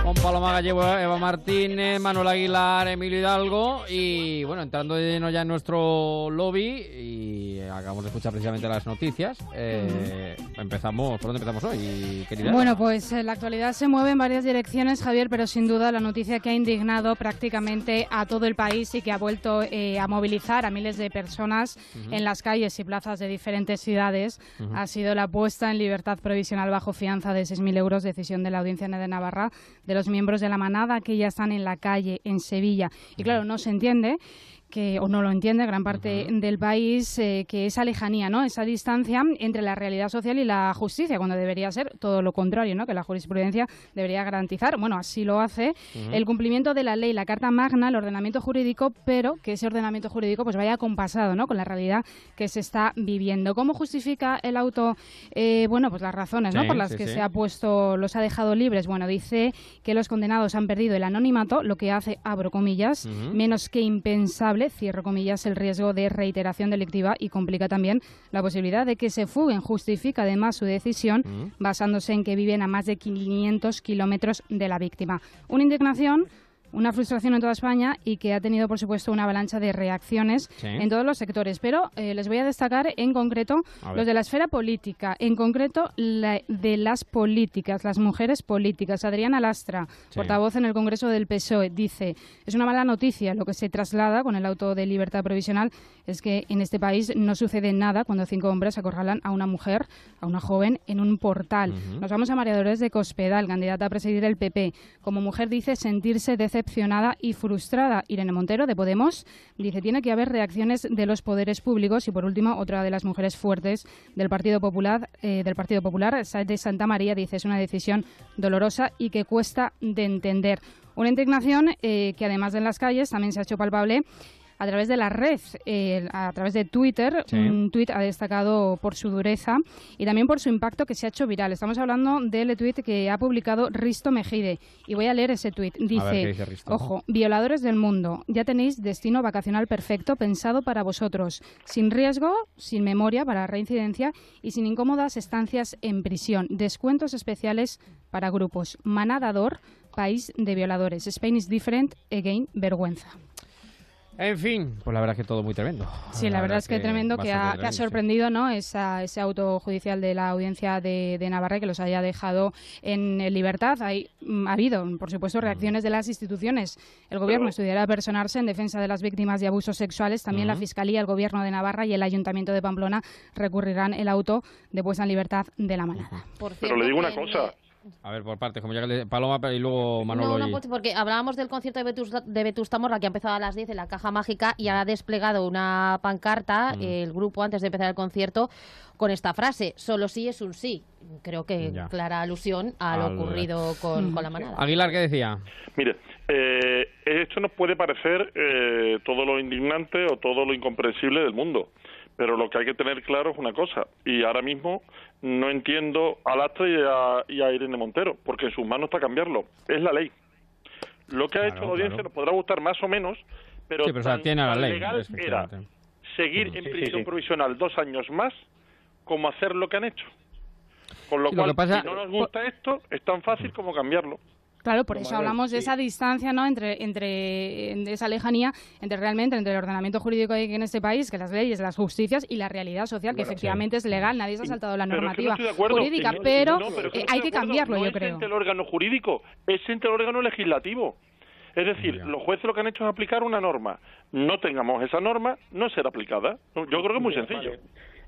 Con Paloma Gallego, Eva Martínez, Manuel Aguilar, Emilio Hidalgo y bueno, entrando de lleno ya en nuestro lobby y acabamos de escuchar precisamente las noticias. Eh, Empezamos, ¿por dónde empezamos hoy, querida? Bueno, pues eh, la actualidad se mueve en varias direcciones, Javier, pero sin duda la noticia que ha indignado prácticamente a todo el país y que ha vuelto eh, a movilizar a miles de personas Ujú. en las calles y plazas de diferentes ciudades Ujú. ha sido la puesta en libertad provisional bajo fianza de 6.000 euros, decisión de la Audiencia de Navarra, de los miembros de la manada que ya están en la calle en Sevilla. Y claro, no se entiende que o no lo entiende gran parte del país eh, que esa lejanía, ¿no? Esa distancia entre la realidad social y la justicia, cuando debería ser todo lo contrario, ¿no? Que la jurisprudencia debería garantizar, bueno, así lo hace, el cumplimiento de la ley, la Carta Magna, el ordenamiento jurídico, pero que ese ordenamiento jurídico pues vaya compasado, ¿no? Con la realidad que se está viviendo. ¿Cómo justifica el auto? Eh, bueno, pues las razones, ¿no? Por las sí, que sí. se ha puesto, los ha dejado libres. Bueno, dice que los condenados han perdido el anonimato, lo que hace, abro comillas, menos que impensable, cierro comillas, el riesgo de reiteración delictiva y complica también la posibilidad de que se fuguen. Justifica además su decisión basándose en que viven a más de 500 kilómetros de la víctima. Una indignación. Una frustración en toda España y que ha tenido, por supuesto, una avalancha de reacciones Sí. en todos los sectores. Pero eh, les voy a destacar en concreto los de la esfera política, en concreto la de las políticas, las mujeres políticas. Adriana Lastra, Sí. portavoz en el Congreso del PSOE, dice, es una mala noticia lo que se traslada con el auto de libertad provisional, es que en este país no sucede nada cuando cinco hombres acorralan a una mujer, a una joven, en un portal. Ujú. Nos vamos a María Dolores de Cospedal, candidata a presidir el PP. Como mujer dice sentirse decepcionada y frustrada. Irene Montero, de Podemos, dice tiene que haber reacciones de los poderes públicos. Y por último, otra de las mujeres fuertes del Partido Popular, eh, del Partido Popular, de Santa María, dice es una decisión dolorosa y que cuesta de entender. Una indignación eh, que además de en las calles también se ha hecho palpable a través de la red, eh, a través de Twitter. Sí. Un tuit ha destacado por su dureza y también por su impacto que se ha hecho viral. Estamos hablando del tuit que ha publicado Risto Mejide. Y voy a leer ese tuit. Dice, ¿qué dice ojo, violadores del mundo, ya tenéis destino vacacional perfecto pensado para vosotros, sin riesgo, sin memoria para reincidencia y sin incómodas estancias en prisión. Descuentos especiales para grupos. Manadador, país de violadores. Spain is different, again, vergüenza. En fin, pues la verdad es que todo muy tremendo. Sí, la, verdad es que, tremendo que ha, que ha sorprendido ¿no? Esa, ese auto judicial de la audiencia de, de Navarra que los haya dejado en libertad. Hay, mm, ha habido, por supuesto, reacciones de las instituciones. El Gobierno estudiará personarse en defensa de las víctimas de abusos sexuales. También la. Fiscalía, el Gobierno de Navarra y el Ayuntamiento de Pamplona recurrirán el auto de puesta en libertad de la manada. Pero le digo una cosa. A ver, por partes, como ya que le- Paloma y luego Manolo. No, no, y- pues porque hablábamos del concierto de Vetusta, de Vetusta Morla que ha empezado a las 10 en la Caja Mágica y ha desplegado una pancarta, Mm. el grupo, antes de empezar el concierto, con esta frase, solo sí es un sí. Creo que Ya. clara alusión a lo Al- ocurrido con, con la manada. Aguilar, ¿qué decía? Mire, eh, esto nos puede parecer eh, todo lo indignante o todo lo incomprensible del mundo, Pero lo que hay que tener claro es una cosa, y ahora mismo no entiendo a Lastra y a, y a Irene Montero, porque en sus manos está cambiarlo. Es la ley. Lo que ha hecho la audiencia claro. nos podrá gustar más o menos, pero, Sí, tan- la ley, legal era seguir en prisión provisional dos años más como hacer lo que han hecho. Con lo cual, que pasa- si no nos gusta esto, es tan fácil como cambiarlo. Claro, por eso hablamos de esa distancia, ¿no? Entre, entre de esa lejanía entre realmente entre el ordenamiento jurídico que hay en este país, que las leyes, las justicias y la realidad social, que Bueno, efectivamente es legal, nadie se ha saltado la Pero es que no normativa jurídica, no- pero, no, pero es que eh, hay que cambiarlo, no yo es creo. entre el órgano jurídico, es entre el órgano legislativo. Es decir, los jueces lo que han hecho es aplicar una norma. No tengamos esa norma, no será aplicada. Yo creo que es muy sencillo. Es-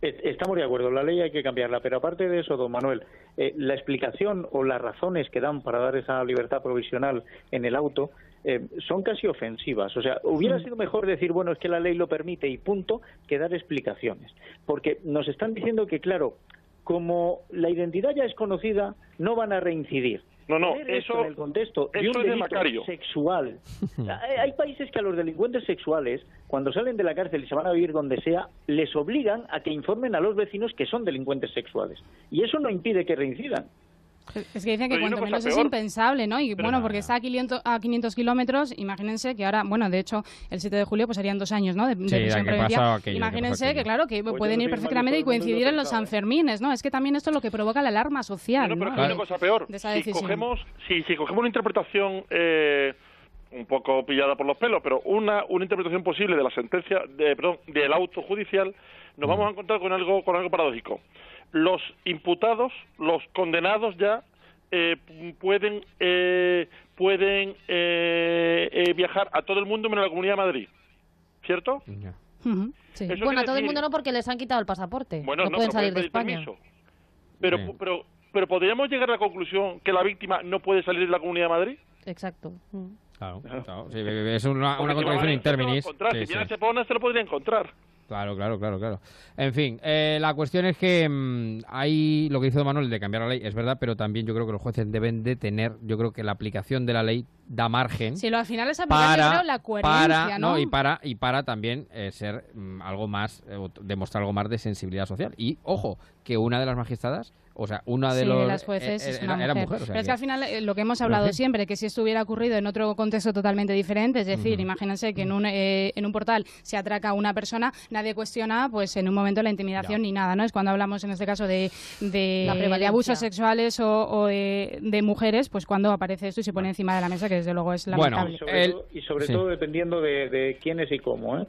Estamos de acuerdo, la ley hay que cambiarla, pero aparte de eso, don Manuel, eh, la explicación o las razones que dan para dar esa libertad provisional en el auto eh, son casi ofensivas. O sea, hubiera sido mejor decir, bueno, es que la ley lo permite y punto, que dar explicaciones. Porque nos están diciendo que, claro, como la identidad ya es conocida, no van a reincidir. No, no, Poner esto eso- en el contexto de un delito Macario. sexual. Hay hay países que a los delincuentes sexuales, cuando salen de la cárcel y se van a vivir donde sea, les obligan a que informen a los vecinos que son delincuentes sexuales. Y eso no impide que reincidan. Es que dicen que cuanto menos es impensable, ¿no? Y Pero bueno, porque está a 500, a 500 kilómetros, imagínense que ahora, bueno, de hecho, el 7 de julio pues serían dos años, ¿no? De, Sí, de prisión que pasó aquello, imagínense que, claro, que Pues pueden ir perfectamente y coincidir en los pensaba. Sanfermines, ¿no? Es que también esto es lo que provoca la alarma social, No, ¿no? pero es que hay una cosa peor. De esa Si decisión. cogemos, si, si cogemos una interpretación eh, un poco pillada por los pelos, pero una, una interpretación posible de la sentencia, de, perdón, del auto judicial, nos vamos a encontrar con algo, con algo paradójico. Los imputados, los condenados ya, eh, pueden, eh, pueden eh, eh, viajar a todo el mundo menos a la Comunidad de Madrid. ¿Cierto? Sí. Bueno, a todo el mundo no porque les han quitado el pasaporte. Bueno, no, no, pueden salir de España. permiso. Pero, pero, pero podríamos llegar a la conclusión que la víctima no puede salir de la Comunidad de Madrid. Exacto. Claro, claro. Sí, es una, una contradicción interminis. si viene sí. a Sepona se lo podría encontrar. Claro, claro, claro, claro. En fin, eh, la cuestión es que mm, hay lo que dice Don Manuel de cambiar la ley, es verdad, pero también yo creo que los jueces deben de tener, yo creo que la aplicación de la ley da margen Si lo al final es aplicar, para, la coherencia, para ¿no? y para y para también eh, ser mm, algo más eh, demostrar algo más de sensibilidad social y ojo que una de las magistradas o sea una de Sí, los las jueces eh, es era, una era mujer. mujer, o sea Pero es que al final eh, lo que hemos hablado Ujú. siempre, que si esto hubiera ocurrido en otro contexto totalmente diferente, es decir, imagínense que en un, eh, en un portal se atraca a una persona, nadie cuestiona pues en un momento la intimidación ni nada, ¿no? Es cuando hablamos en este caso de, de, de abusos sexuales o, o de, de mujeres, pues cuando aparece esto y se pone encima de la mesa, que desde luego es lamentable. y sobre, todo, y sobre sí. todo dependiendo de, de quiénes y cómo, ¿eh?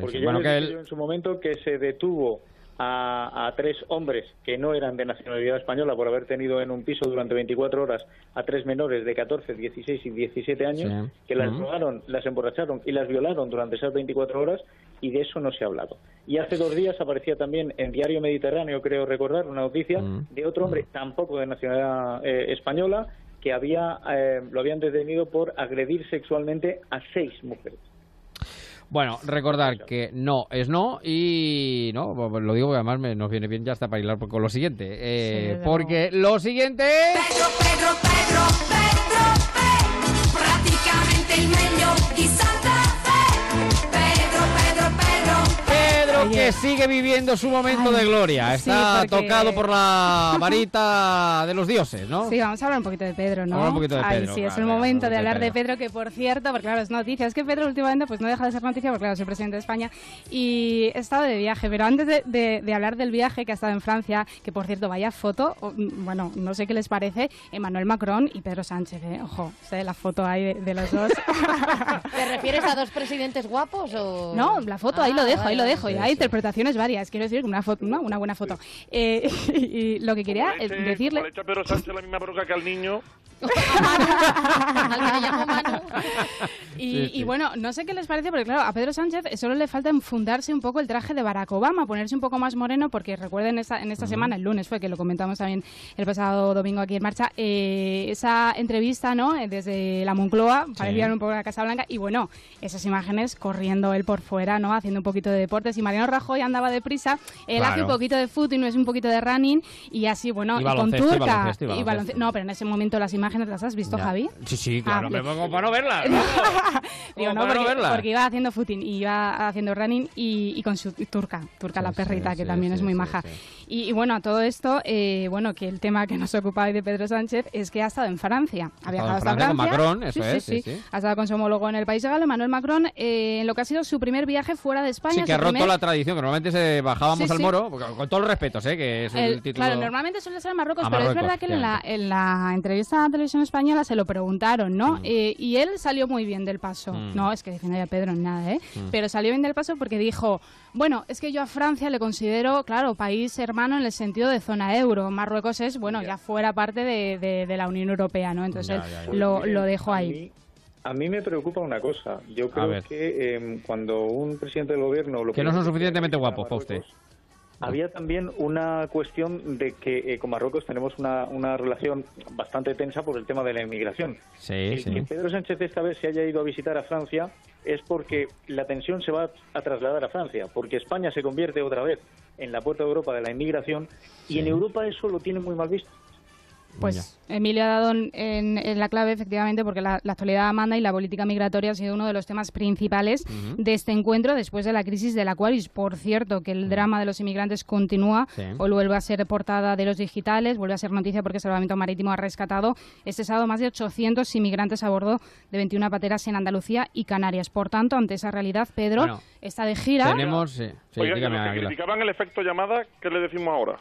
Porque sí. yo Bueno, que dije él- en su momento que se detuvo a, a tres hombres que no eran de nacionalidad española por haber tenido en un piso durante 24 horas a tres menores de 14, 16 y 17 años Sí. que las Ujú. drogaron, las emborracharon y las violaron durante esas 24 horas y de eso no se ha hablado. Y hace dos días aparecía también en Diario Mediterráneo, creo recordar, una noticia de otro hombre tampoco de nacionalidad eh, española que había eh, lo habían detenido por agredir sexualmente a seis mujeres. Bueno, recordar que no es no y no, lo digo porque además me- nos viene bien ya hasta para hilar con lo siguiente. eh, desde porque lo siguiente es... Pedro, Pedro, Pedro, Pedro, Pedro, praticamente il meglio di Santa Pedro que sigue viviendo su momento de gloria. sí, Está porque- tocado por la varita de los dioses, ¿no? Sí, vamos a hablar un poquito de Pedro, ¿no? Vamos a hablar un poquito de Ay, Pedro, sí, es vale, el momento un de poquito de hablar de Pedro, que por cierto, porque claro, es noticia, es que Pedro últimamente pues no deja de ser noticia, porque claro, soy presidente de España y he estado de viaje, pero antes de, de- de hablar del viaje que ha estado en Francia, que por cierto, vaya foto, o, mm, bueno, no sé qué les parece, Emmanuel Macron y Pedro Sánchez, ¿eh? ojo, sé la foto ahí de, de los dos. ¿Te refieres a dos presidentes guapos o...? No, la foto, ahí lo Ah, dejo, vale, ahí lo dejo. y hay interpretaciones varias, quiero decir, una foto, ¿no? una buena foto. Eh, y, y lo que quería decirle... le echa Pedro Sánchez la misma bronca que al niño. Le llamo Manu. Y, Sí, sí. y bueno, no sé qué les parece, porque claro, a Pedro Sánchez solo le falta enfundarse un poco el traje de Barack Obama, ponerse un poco más moreno, porque recuerden esta, en esta semana, el lunes fue que lo comentamos también el pasado domingo aquí en marcha, eh, esa entrevista, ¿no? Eh, Desde la Moncloa, parecían un poco la Casa Blanca, y bueno, esas imágenes corriendo él por fuera, ¿no? Haciendo un poquito de deportes, y Mariano Rajoy andaba deprisa, él hace un Claro. poquito de fútbol y no es un poquito de running, y así, bueno, Y y con baloncesto, y turca. baloncesto, y baloncesto. balonce- No, pero en ese momento las imágenes imágenes las has visto, Ya. Javi? Sí, sí, claro, Ah, me pongo para no verla. Digo, no, porque, verla. porque iba haciendo footing y iba haciendo running y, y con su turca, turca la perrita, que sí, también sí, es muy sí, maja. Y, y bueno, a todo esto, eh, bueno, que el tema que nos ocupa hoy de Pedro Sánchez es que ha estado en Francia. Ha viajado en hasta Francia con. Macron, eso sí, es, sí. Ha estado con su homólogo en el país galo, Emmanuel Macron, eh, en lo que ha sido su primer viaje fuera de España. Sí, que ha roto primer- la tradición, que normalmente se bajábamos al moro, con todos los respetos, ¿eh? que es el, El- título... Claro, normalmente suele ser a Marruecos, A pero es verdad que en la, en la entrevista a Televisión Española se lo preguntaron, ¿no? Eh, y él salió muy bien del paso. Mm. No, es que defiende a Pedro en nada, ¿eh? Mm. Pero salió bien del paso porque dijo, bueno, es que yo a Francia le considero, claro, país hermano en el sentido de zona euro. Marruecos es, bueno, ya fuera parte de, de- de la Unión Europea, ¿no? Entonces Ya, ya, ya. lo, lo miren, dejó a ahí. mí- A mí me preocupa una cosa. Yo creo que eh, cuando un presidente del gobierno... Lo Que no son suficientemente guapos para usted. Había también una cuestión de que eh, con Marruecos tenemos una, una relación bastante tensa por el tema de la inmigración. Sí, El sí. que Pedro Sánchez esta vez se haya ido a visitar a Francia es porque la tensión se va a trasladar a Francia, porque España se convierte otra vez en la puerta de Europa de la inmigración y en Europa eso lo tiene muy mal visto. Pues Emilio ha dado en, la clave, efectivamente, porque la, la actualidad manda y la política migratoria ha sido uno de los temas principales de este encuentro después de la crisis del Aquarius. Por cierto, que el drama de los inmigrantes continúa. Sí. Hoy vuelve a ser portada de los digitales, vuelve a ser noticia porque el Salvamento Marítimo ha rescatado este sábado más de 800 inmigrantes a bordo de 21 pateras en Andalucía y Canarias. Por tanto, ante esa realidad, Pedro Bueno, está de gira. Tenemos... Sí, sí, dígame, los que Aguilar. criticaban el efecto llamada, ¿qué le decimos ahora?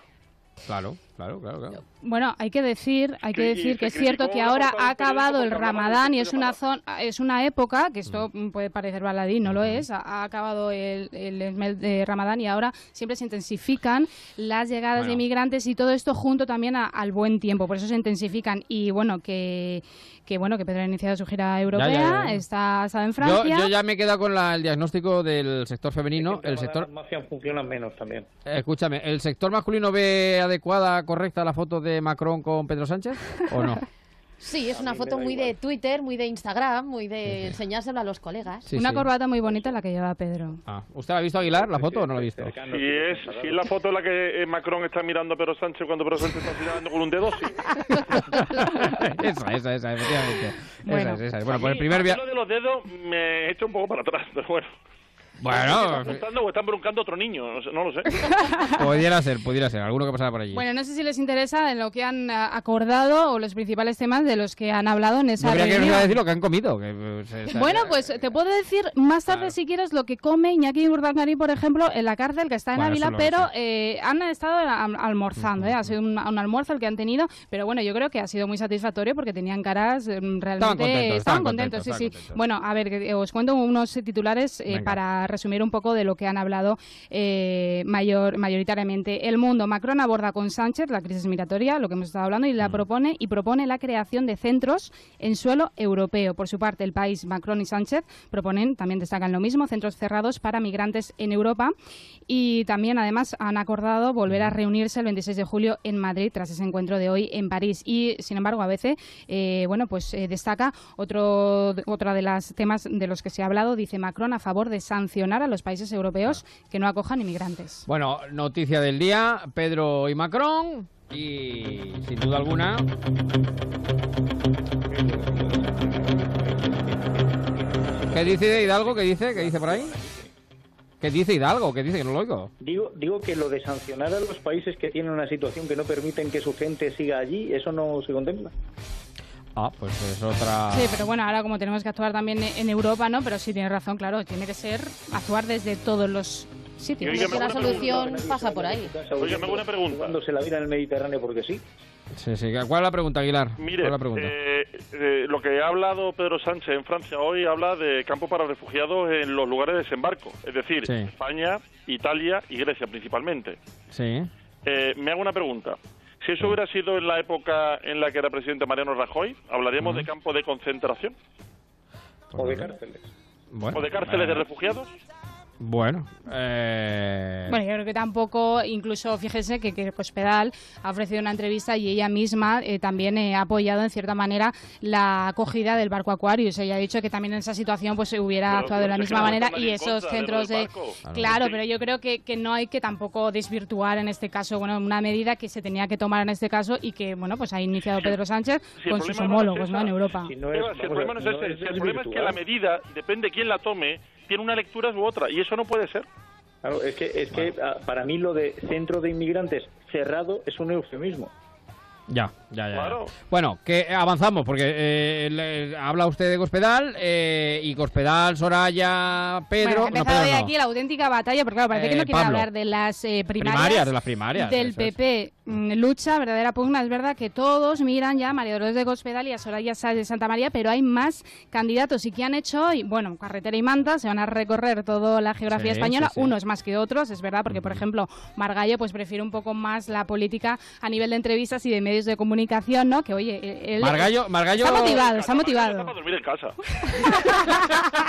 Claro, claro, claro. claro. Bueno, hay que decir, hay que decir que es cierto que ahora ha periódico acabado el Ramadán y es una zona, es una época que esto mm, puede parecer baladí, no lo es. Ha, ha acabado el, el mes de Ramadán y ahora siempre se intensifican las llegadas de inmigrantes y todo esto junto también a- al buen tiempo, por eso se intensifican y bueno que que bueno que Pedro ha iniciado su gira europea, ya, ya. está estado en Francia. yo ya me he quedado con la- el diagnóstico del sector femenino. El sector, Las mafias funcionan menos también. escúchame, ¿el sector masculino ve adecuada, correcta la foto de Macron con Pedro Sánchez o no? Sí, es una foto muy de Twitter, muy de Instagram, muy de enseñárselo a los colegas. Sí, una sí. corbata muy bonita la que lleva Pedro. Ah, ¿Usted la ha visto Aguilar, la foto o no la ha visto? Si es, si es la foto en la que eh, Macron está mirando a Pedro Sánchez cuando Pedro Sánchez está señalando con un dedo, sí. esa, esa, esa, efectivamente. Bueno. Esa. Bueno, pues el primer viaje... lo de los dedos me echa un poco para atrás, pero bueno. Bueno, ¿Están o están broncando a otro niño? No, lo sé. pudiera ser, pudiera ser. Alguno que pasara por allí. Bueno, no sé si les interesa en lo que han ah, acordado o los principales temas de los que han hablado en esa Yo que reunión. iba a decir lo que han comido. Que, eh, se- se- Bueno, pues te puedo decir más tarde si quieres lo que come Iñaki Urdangarín, por ejemplo, en la cárcel que está en Bueno, Ávila, pero eh, han estado am- almorzando, ¿eh? ha sido un, un almuerzo el que han tenido, pero bueno, yo creo que ha sido muy satisfactorio porque tenían caras eh, realmente... contentos, estaban contentos, sí, estaban sí. contentos. Bueno, a ver, que- os cuento unos titulares eh, para resumir un poco de lo que han hablado eh, mayor, mayoritariamente. El mundo, Macron aborda con Sánchez la crisis migratoria, lo que hemos estado hablando, y Mm. la propone y propone la creación de centros en suelo europeo. Por su parte, el país, Macron y Sánchez proponen, también destacan lo mismo, centros cerrados para migrantes en Europa y también además han acordado volver Mm. a reunirse el 26 de julio en Madrid tras ese encuentro de hoy en París. Y sin embargo, a veces, eh, bueno, pues eh, destaca otro otra de los temas de los que se ha hablado, dice Macron a favor de sancionar a los países europeos que no acojan inmigrantes. Bueno, noticia del día, Pedro y Macron. Y sin duda alguna... ¿Qué dice Hidalgo? ¿Qué dice? ¿Qué dice por ahí? ¿Qué dice Hidalgo? ¿Qué dice? Que no lo oigo. Digo, digo que lo de sancionar a los países que tienen una situación que no permiten que su gente siga allí, eso no se contempla. Ah, pues es otra... Sí, pero bueno, ahora como tenemos que actuar también en Europa, ¿no? Pero sí tienes razón, claro, tiene que ser actuar desde todos los sitios. Oiga, la solución pregunta. pasa por ahí. Oiga, me hago una pregunta. Cuando se la vida en el Mediterráneo porque sí. Sí, sí. ¿Cuál es la pregunta, Aguilar? Mire, ¿Cuál es la pregunta? eh, eh, lo que ha hablado Pedro Sánchez en Francia hoy habla de campos para refugiados en los lugares de desembarco, es decir, Sí. España, Italia y Grecia principalmente. Sí. Eh, me hago una pregunta. Si eso hubiera sido en la época en la que era presidente Mariano Rajoy, ¿hablaríamos de campos de concentración? O de cárceles. Bueno, ¿O de cárceles eh, de refugiados? Bueno, eh, Bueno, yo creo que tampoco, incluso fíjese que, que Cospedal ha ofrecido una entrevista y ella misma eh, también eh, ha apoyado en cierta manera la acogida del barco Aquarius. Ella ha dicho que también en esa situación pues se hubiera Pero- actuado de la es misma manera y esos centros de... Claro, Sí. pero yo creo que, que no hay que tampoco desvirtuar en este caso, bueno, una medida que se tenía que tomar en este caso y que, bueno, pues ha iniciado Pedro Sánchez si con sus no es homólogos, ¿no? En Europa. Eva, si el problema no es ese, si el problema es que la medida, depende de quién la tome, tiene una lectura u otra, y eso no puede ser. Claro, es que, es que ah, para mí lo de centro de inmigrantes cerrado es un eufemismo. Ya, ya, ya. Claro. Bueno, que avanzamos, porque eh, le- habla usted de Cospedal eh, y Cospedal, Soraya, Pedro. Bueno, no, empezado Pedro de no. aquí la auténtica batalla, porque claro, parece que Eh, no quiere Pablo. hablar de las eh, primarias, Primarias, de las primarias, del es. PP. Mm, Lucha, verdadera pugna. Es verdad que todos miran ya a María Dolores de Cospedal y a Soraya Sáenz de Santa María, pero hay más candidatos. ¿Y qué han hecho hoy? Bueno, carretera y manta, se van a recorrer toda la geografía Sí, española, sí, sí. unos más que otros, es verdad, porque por ejemplo, Margallo pues prefiere un poco más la política a nivel de entrevistas y de medios de comunicación, ¿no? Que oye, él Margallo- Margallo- está motivado, está motivado. Para dormir en casa.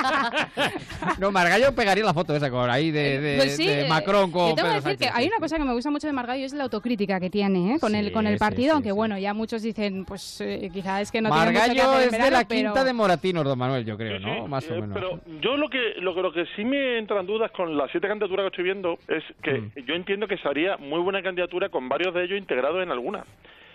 No, Margallo pegaría la foto esa con ahí de, de- Pues sí, de eh, Macron con yo tengo que Pedro decir que Sánchez. hay una cosa que me gusta mucho de Margallo es la autocrítica que tiene ¿eh? con el con el sí, partido, sí, aunque sí. bueno, ya muchos dicen, pues eh, quizá es que no tiene mucho que Margallo hacer es de la pero- quinta de Moratinos, don Manuel, yo creo, ¿no? Más o Eh, menos. Pero yo lo que, lo, que- lo que sí me entra en dudas con las siete candidaturas que estoy viendo es que Mm. yo entiendo que sería muy buena candidatura con varios de ellos integrados en alguna.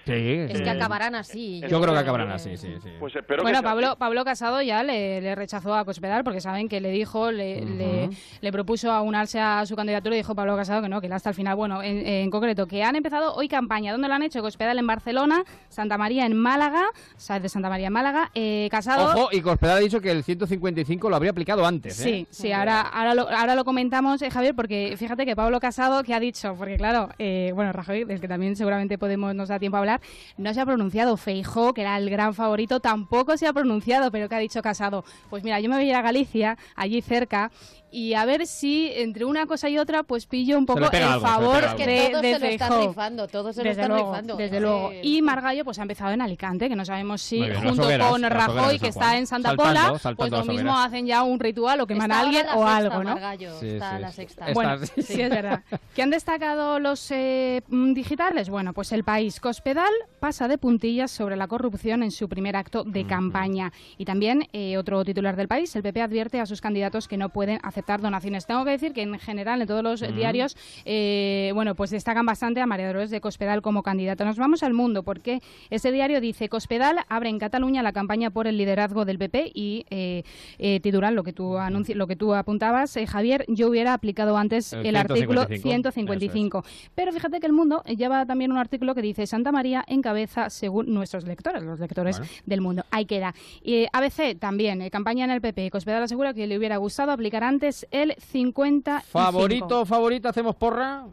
Sí, Es sí. que acabarán así. Yo creo que acabarán así, sí, sí. Pues espero Bueno, que sea Pablo, Pablo Casado ya le, le rechazó a Cospedal porque saben que le dijo, le, le, le propuso aunarse a su candidatura y dijo Pablo Casado que no, que hasta el final. Bueno, en, en concreto, que han empezado hoy campaña. ¿Dónde lo han hecho? Cospedal en Barcelona, Santa María en Málaga, Sáenz de Santa María en Málaga, eh, Casado... Ojo, y Cospedal ha dicho que el 155 lo habría aplicado antes, ¿eh? Sí, sí, ahora, ahora, lo, ahora lo comentamos, eh, Javier, porque fíjate que Pablo Casado, que ha dicho, porque claro, eh, bueno, Rajoy, del que también seguramente podemos nos da tiempo a hablar, no se ha pronunciado. Feijó, que era el gran favorito, tampoco se ha pronunciado, pero que ha dicho Casado, pues mira, yo me voy a ir a Galicia, allí cerca, y a ver si entre una cosa y otra, pues pillo un poco el algo, favor pega Que de, todos de se lo están rifando, todos se lo Desde están luego, rifando. desde Es luego. que- Y Margallo pues ha empezado en Alicante, que no sabemos si bien, junto hogueras, con Rajoy, hogueras de que está en Santa Saltando, Pola, saltando pues lo mismo hogueras. hacen ya un ritual o queman a alguien la o sexta, algo, ¿no? Margallo, Sí, está sí, la sí. sexta. Está- Bueno, sí, es verdad. ¿Qué han destacado los eh, mm, digitales? Bueno, pues el país Cospedal pasa de puntillas sobre la corrupción en su primer acto de campaña. Y también eh, otro titular del país, el PP advierte a sus candidatos que no pueden donaciones. Tengo que decir que en general en todos los diarios, eh, bueno, pues destacan bastante a María Dolores de Cospedal como candidata. Nos vamos al mundo porque ese diario dice Cospedal abre en Cataluña la campaña por el liderazgo del PP y eh, eh, titular lo que tú anunci- lo que tú apuntabas, Javier, yo hubiera aplicado antes El el, artículo 155. 155. Pero fíjate que el mundo lleva también un artículo que dice Santa María encabeza según nuestros lectores, los lectores Bueno. del mundo. Ahí queda. Y ABC también, campaña en el PP. Cospedal asegura que le hubiera gustado aplicar antes el 50. Favorito, favorito, hacemos porra.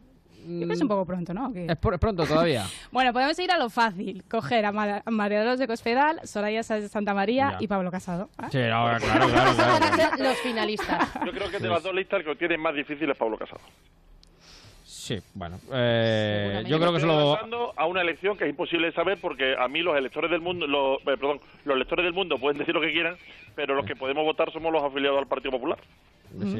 Es un poco pronto, ¿no? Es, por- es pronto todavía. Bueno, podemos ir a lo fácil. Coger a, Ma- a María Dolores de Cospedal, Soraya Sáenz de Santa María Ya. y Pablo Casado. Sí, ahora, claro, claro, claro. los finalistas. Yo creo que de las dos listas el que lo tiene más difícil es Pablo Casado. Sí, bueno. eh, yo creo que Estoy se lo... a una elección que es imposible saber porque a mí los electores del mundo, los, eh, perdón, los electores del mundo pueden decir lo que quieran, pero los que podemos votar somos los afiliados al Partido Popular.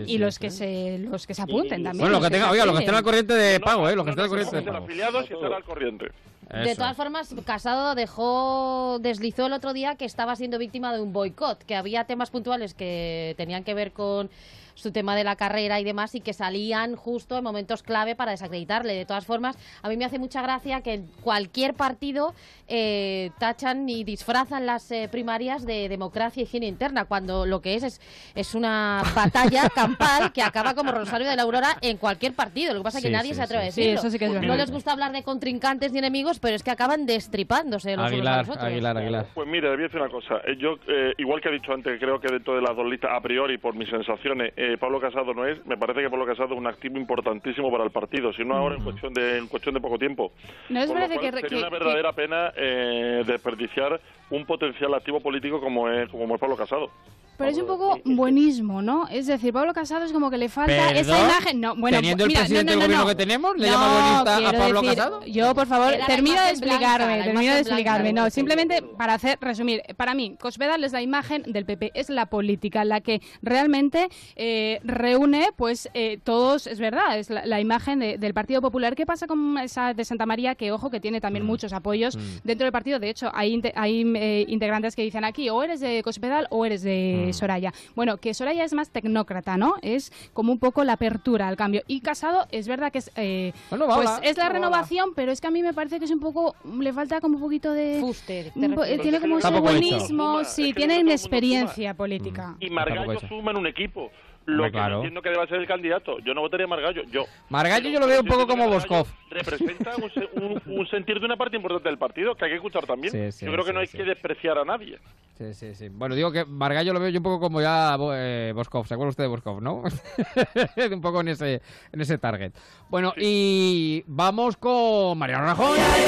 Y los que se los que se apunten también. Bueno, los que tengan, oiga, los que estén al corriente de pago, ¿eh? Los que estén al corriente de Ser pago. afiliados y estar al corriente. De todas formas, Casado dejó, deslizó el otro día que estaba siendo víctima de un boicot, que había temas puntuales que tenían que ver con su tema de la carrera y demás y que salían justo en momentos clave para desacreditarle. De todas formas, a mí me hace mucha gracia que en cualquier partido eh, tachan y disfrazan las eh, primarias de democracia y higiene interna, cuando lo que es es, es una batalla campal que acaba como Rosario de la Aurora en cualquier partido. Lo que pasa es que Sí, nadie sí, se atreve sí. a Sí, decirlo. eso sí que es no les gusta hablar de contrincantes ni enemigos, pero es que acaban destripándose los unos a Aguilar, los otros. Aguilar, Aguilar. Pues mire, voy a decir una cosa. Eh, Yo, eh, igual que he dicho antes, creo que dentro de las dos listas, a priori, por mis sensaciones, Pablo Casado no es. Me parece que Pablo Casado es un activo importantísimo para el partido, si no ahora en cuestión de, en cuestión de poco tiempo. ¿No parece cual que- sería que- una verdadera pena eh, desperdiciar un potencial activo político como es, como es Pablo Casado. Pero es un poco buenismo, ¿no? Es decir, Pablo Casado es como que le falta ¿Perdón? esa imagen. No, bueno, Teniendo el mira, no, presidente no, del no, gobierno no. que tenemos, ¿le No, llama buenista a quiero Pablo decir, Casado? Yo, por favor, termino de blanca, explicarme, la termino de blanca, explicarme. No, simplemente para hacer resumir, para mí, Cospedal es la imagen del PP, es la política, la que realmente eh, reúne, pues, eh, todos, es verdad, es la, la imagen de- del Partido Popular. ¿Qué pasa con esa de Santa María? Que, ojo, que tiene Mm. también muchos apoyos dentro del partido. De hecho, hay, hay eh, integrantes que dicen aquí, o eres de Cospedal o eres de Mm. Soraya. Bueno, que Soraya es más tecnócrata, ¿no? Es como un poco la apertura al cambio. Y Casado es verdad que es, eh, Bueno, pues es la renovación, pero es que a mí me parece que es un poco, le falta como un poquito de... Fuster, un po- eh, tiene como ese buenismo, sí, tiene inexperiencia política. Y Margallo suma en un equipo. Lo que claro. no entiendo que deba ser el candidato. Yo no votaría a Margallo. Yo. Margallo yo lo veo un poco como Boscov. Representa un, se- un- un sentir de una parte importante del partido que hay que escuchar también. Sí, sí, yo creo que no hay sí. que despreciar a nadie. Sí, sí, sí. Bueno, digo que Margallo lo veo yo un poco como ya eh, Boscov. ¿Se acuerda usted de Boscov, no? un poco en ese, en ese target. Bueno, y vamos con Mariano Rajoy. Ay,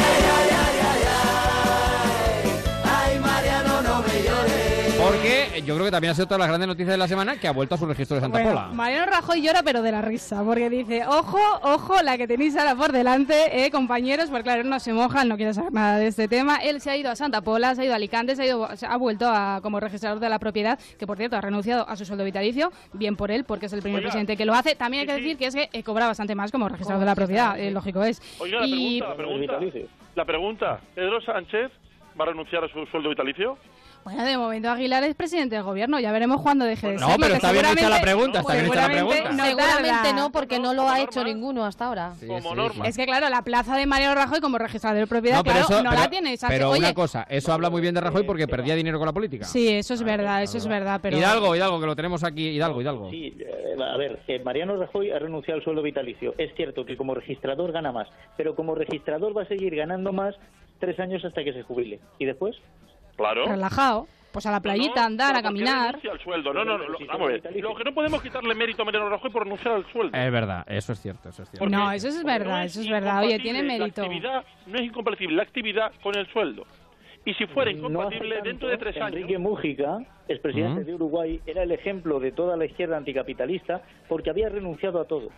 yo creo que también ha sido todas las grandes noticias de la semana que ha vuelto a su registro de Santa Bueno, Pola. Mariano Rajoy llora pero de la risa, porque dice, ojo, ojo, la que tenéis ahora por delante, eh, compañeros, porque claro, no se moja, él no quiere saber nada de este tema. Él se ha ido a Santa Pola, se ha ido a Alicante, se ha, ido, se ha vuelto a, como registrador de la propiedad, que por cierto ha renunciado a su sueldo vitalicio, bien por él, porque es el primer Oiga, presidente que lo hace. También hay que decir que es que eh, cobra bastante más como registrador de la propiedad, eh, lógico es. Oiga, la Y- pregunta, la pregunta. La pregunta. ¿Pedro Sánchez va a renunciar a su sueldo vitalicio? Bueno, de momento Aguilar es presidente del gobierno, ya veremos cuándo deje de No, serlo, pero que está bien hecha la pregunta, está bien hecha la seguramente pregunta. no Seguramente no, porque no lo ha hecho ninguno hasta ahora. como norma. Es que claro, la plaza de Mariano Rajoy como registrador de propiedad, No, pero claro, eso- no pero- la tiene Sánchez. Pero Oye, una cosa, eso habla muy bien de Rajoy porque perdía dinero con la política. Sí, eso es verdad, eso es verdad, pero... Hidalgo, Hidalgo, que lo tenemos aquí. Hidalgo, Hidalgo. Sí, eh, a ver, eh, Mariano Rajoy ha renunciado al sueldo vitalicio. Es cierto que como registrador gana más, pero como registrador va a seguir ganando más tres años hasta que se jubile. ¿Y después? Claro. Relajado, pues a la playita, andar, a ¿Por qué caminar... renuncia al sueldo? No, no, no. lo- Vamos a ver. Lo que no podemos quitarle mérito a Mariano Rajoy por renunciar al sueldo. Es verdad, eso es cierto, eso es cierto. No, eso es verdad, eso es verdad. Oye, tiene mérito. La actividad, no es incompatible la actividad con el sueldo. Y si fuera incompatible, dentro de tres años... Enrique Mújica, expresidente Mm. de Uruguay, era el ejemplo de toda la izquierda anticapitalista porque había renunciado a todo.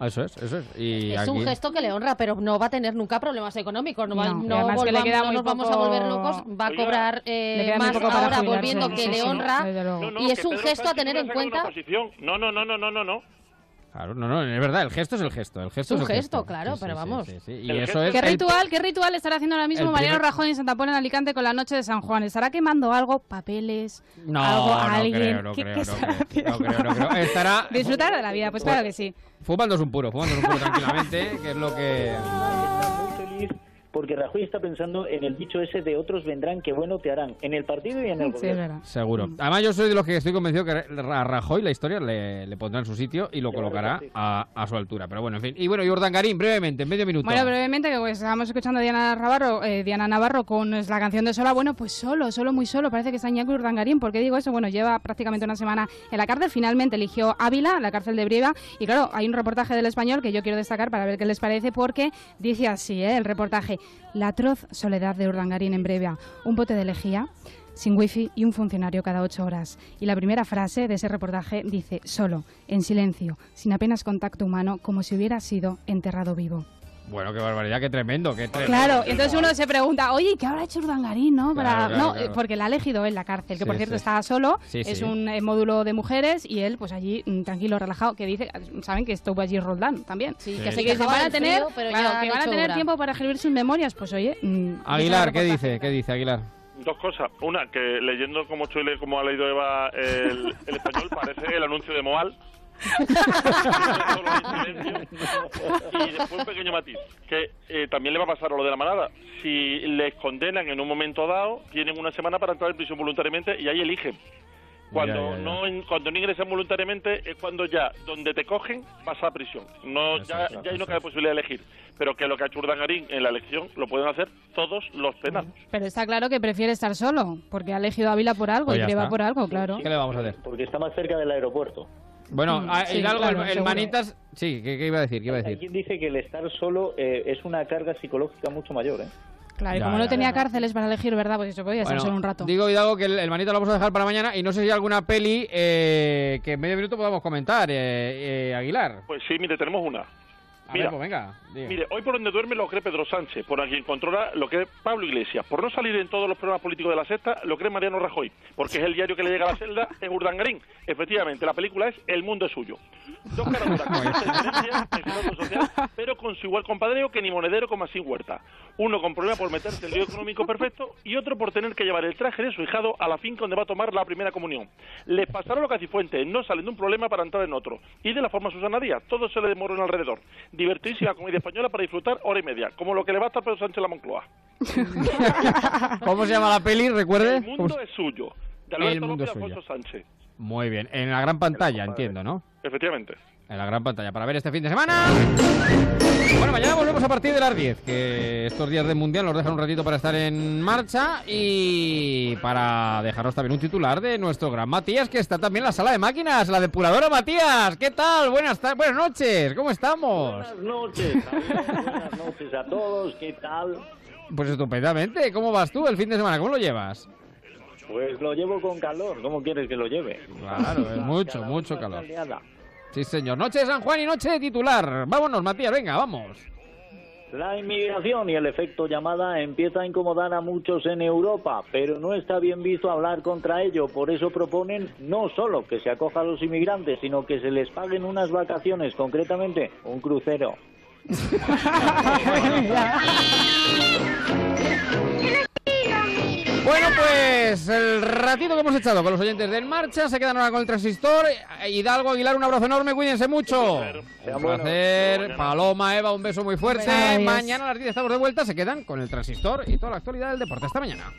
Eso es, eso es. Y Es aquí... un gesto que le honra, pero no va a tener nunca problemas económicos. No, va- No, y no además que le volvamos- queda no nos vamos a volver locos. Va a cobrar eh, más ahora jubilarse, volviendo que sí, le honra. y es un gesto a tener en cuenta. no, no, no, no, no, no. Claro, no, no, es verdad, el gesto es el gesto. El gesto Es un es el gesto, claro, Sí, pero sí, vamos. sí, sí, Y eso gesto- es. ¿Qué el- ritual, ¿Qué ritual estará haciendo ahora mismo el Mariano primer- Rajoy en Santa Pola, en Alicante, con la noche de San Juan? ¿Estará quemando algo? ¿Papeles? No, ¿Algo? no ¿Alguien? creo, no ¿Qué- creo, qué no estará creo, haciendo? no creo, no creo. Estará Disfrutar de la vida, pues claro que sí. fumándose un puro, fumándose un puro tranquilamente, que es lo que... Porque Rajoy está pensando en el dicho ese de otros vendrán que bueno te harán, en el partido y en el Sí, es gobierno. verdad. Seguro. Además, yo soy de los que estoy convencido que a Rajoy la historia le, le pondrá en su sitio y lo colocará a, a su altura. Pero bueno, en fin. Y bueno, Jordan Garín, brevemente, en medio minuto. Bueno, brevemente, que pues, estábamos escuchando a Diana Navarro, eh, Diana Navarro con eh, la canción de Sola. Bueno, pues solo, solo, muy solo. Parece que está Iñaki Urdangarín. ¿Por qué digo eso? Bueno, lleva prácticamente una semana en la cárcel. Finalmente eligió Ávila, la cárcel de Brieva. Y claro, hay un reportaje del español que yo quiero destacar para ver qué les parece, porque dice así, ¿eh? el reportaje. La atroz soledad de Urdangarín en Brieva. Un bote de lejía sin wifi y un funcionario cada ocho horas. Y la primera frase de ese reportaje dice, solo, en silencio, sin apenas contacto humano, como si hubiera sido enterrado vivo. Bueno, qué barbaridad, qué tremendo, qué tremendo. Claro, y entonces uno se pregunta, oye, ¿y ¿qué habrá hecho Urdangarín, no? Para... Claro, claro, no, claro. porque la ha elegido él la cárcel, que por cierto sí. estaba solo, Sí, es sí. un eh, módulo de mujeres y él, pues allí, mm, tranquilo, relajado, que dice, saben que estuvo allí Roldán también. Sí, Sí. que Así que van a tener, frío, pero claro, ya que van a tener obra. tiempo para escribir sus memorias, pues oye... mm, Aguilar, ¿qué dice? ¿Qué dice Aguilar? Dos cosas. Una, que leyendo como Chile, como ha leído Eva el, el español, parece el anuncio de Moal. Y después un pequeño matiz, que eh, también le va a pasar a lo de la manada. Si les condenan en un momento dado, tienen una semana para entrar en prisión voluntariamente y ahí eligen. Cuando Ya, ya, ya. no cuando no ingresan voluntariamente es cuando ya donde te cogen vas a prisión. No ya, ya ahí no cabe posibilidad de elegir. Pero que lo que ha hecho Urdangarín en la elección lo pueden hacer todos los penados. Pero está claro que prefiere estar solo, porque ha elegido Ávila por algo Pues y Brieva está. por algo, claro. ¿Qué le vamos a hacer? Porque está más cerca del aeropuerto. Bueno, Mm, a- sí, Hidalgo, claro, el. Manitas... Sí, ¿qué, qué iba a decir? ¿Qué iba a decir? quien dice que el estar solo eh, es una carga psicológica mucho mayor, ¿eh? Claro, y Ya, como ya, no tenía ya. cárceles para elegir, ¿verdad? Pues eso podía estar Bueno, solo un rato. Digo, Hidalgo, que el, el manito lo vamos a dejar para mañana y no sé si hay alguna peli eh, que en medio minuto podamos comentar, eh, eh, Aguilar. Pues sí, mire, tenemos una. A Mira, ver, pues venga. Mire, hoy por donde duerme lo cree Pedro Sánchez, por quien controla lo que es Pablo Iglesias. Por no salir en todos los programas políticos de la sexta, lo cree Mariano Rajoy, porque es el diario que le llega a la celda en Urdangarín. Efectivamente, la película es El mundo es suyo. Dos caras en social, pero con su igual compadreo que ni monedero como así Huerta. Uno con problema por meterse en el lío económico perfecto y otro por tener que llevar el traje de su hijado a la finca donde va a tomar la primera comunión. Les pasará lo que a Cifuentes, no salen de un problema para entrar en otro. Y de la forma Susana Díaz, todo se le demoró alrededor. Divertidísima comedia española para disfrutar hora y media, como lo que le va a estar Pedro Sánchez en la Moncloa. ¿Cómo se llama la peli? Recuerde. El mundo es suyo. De El Alberto mundo López Alfonso Sánchez. Muy bien. En la gran pantalla, entiendo, ¿no? Efectivamente. En la gran pantalla para ver este fin de semana. Bueno, mañana volvemos a partir de las 10, que estos días del Mundial nos dejan un ratito para estar en marcha y para dejaros también un titular de nuestro gran Matías, que está también en la sala de máquinas, la depuradora Matías. ¿Qué tal? Buenas, ta- buenas noches, ¿cómo estamos? Buenas noches, Javier, buenas noches a todos, ¿qué tal? Pues estupendamente. ¿Cómo vas tú el fin de semana? ¿Cómo lo llevas? Pues lo llevo con calor, ¿cómo quieres que lo lleve? Claro, es mucho, mucho calor. caldeada. Sí, señor. Noche de San Juan y noche de titular. Vámonos, Matías, venga, vamos. La inmigración y el efecto llamada empieza a incomodar a muchos en Europa, pero no está bien visto hablar contra ello. Por eso proponen no solo que se acoja a los inmigrantes, sino que se les paguen unas vacaciones, concretamente un crucero. Bueno, pues el ratito que hemos echado con los oyentes de En Marcha se quedan ahora con el transistor. Hidalgo Aguilar, un abrazo enorme, cuídense mucho. Un placer. Paloma, Eva, un beso muy fuerte. Mañana a las 10 estamos de vuelta. Se quedan con el transistor y toda la actualidad del deporte. Hasta mañana.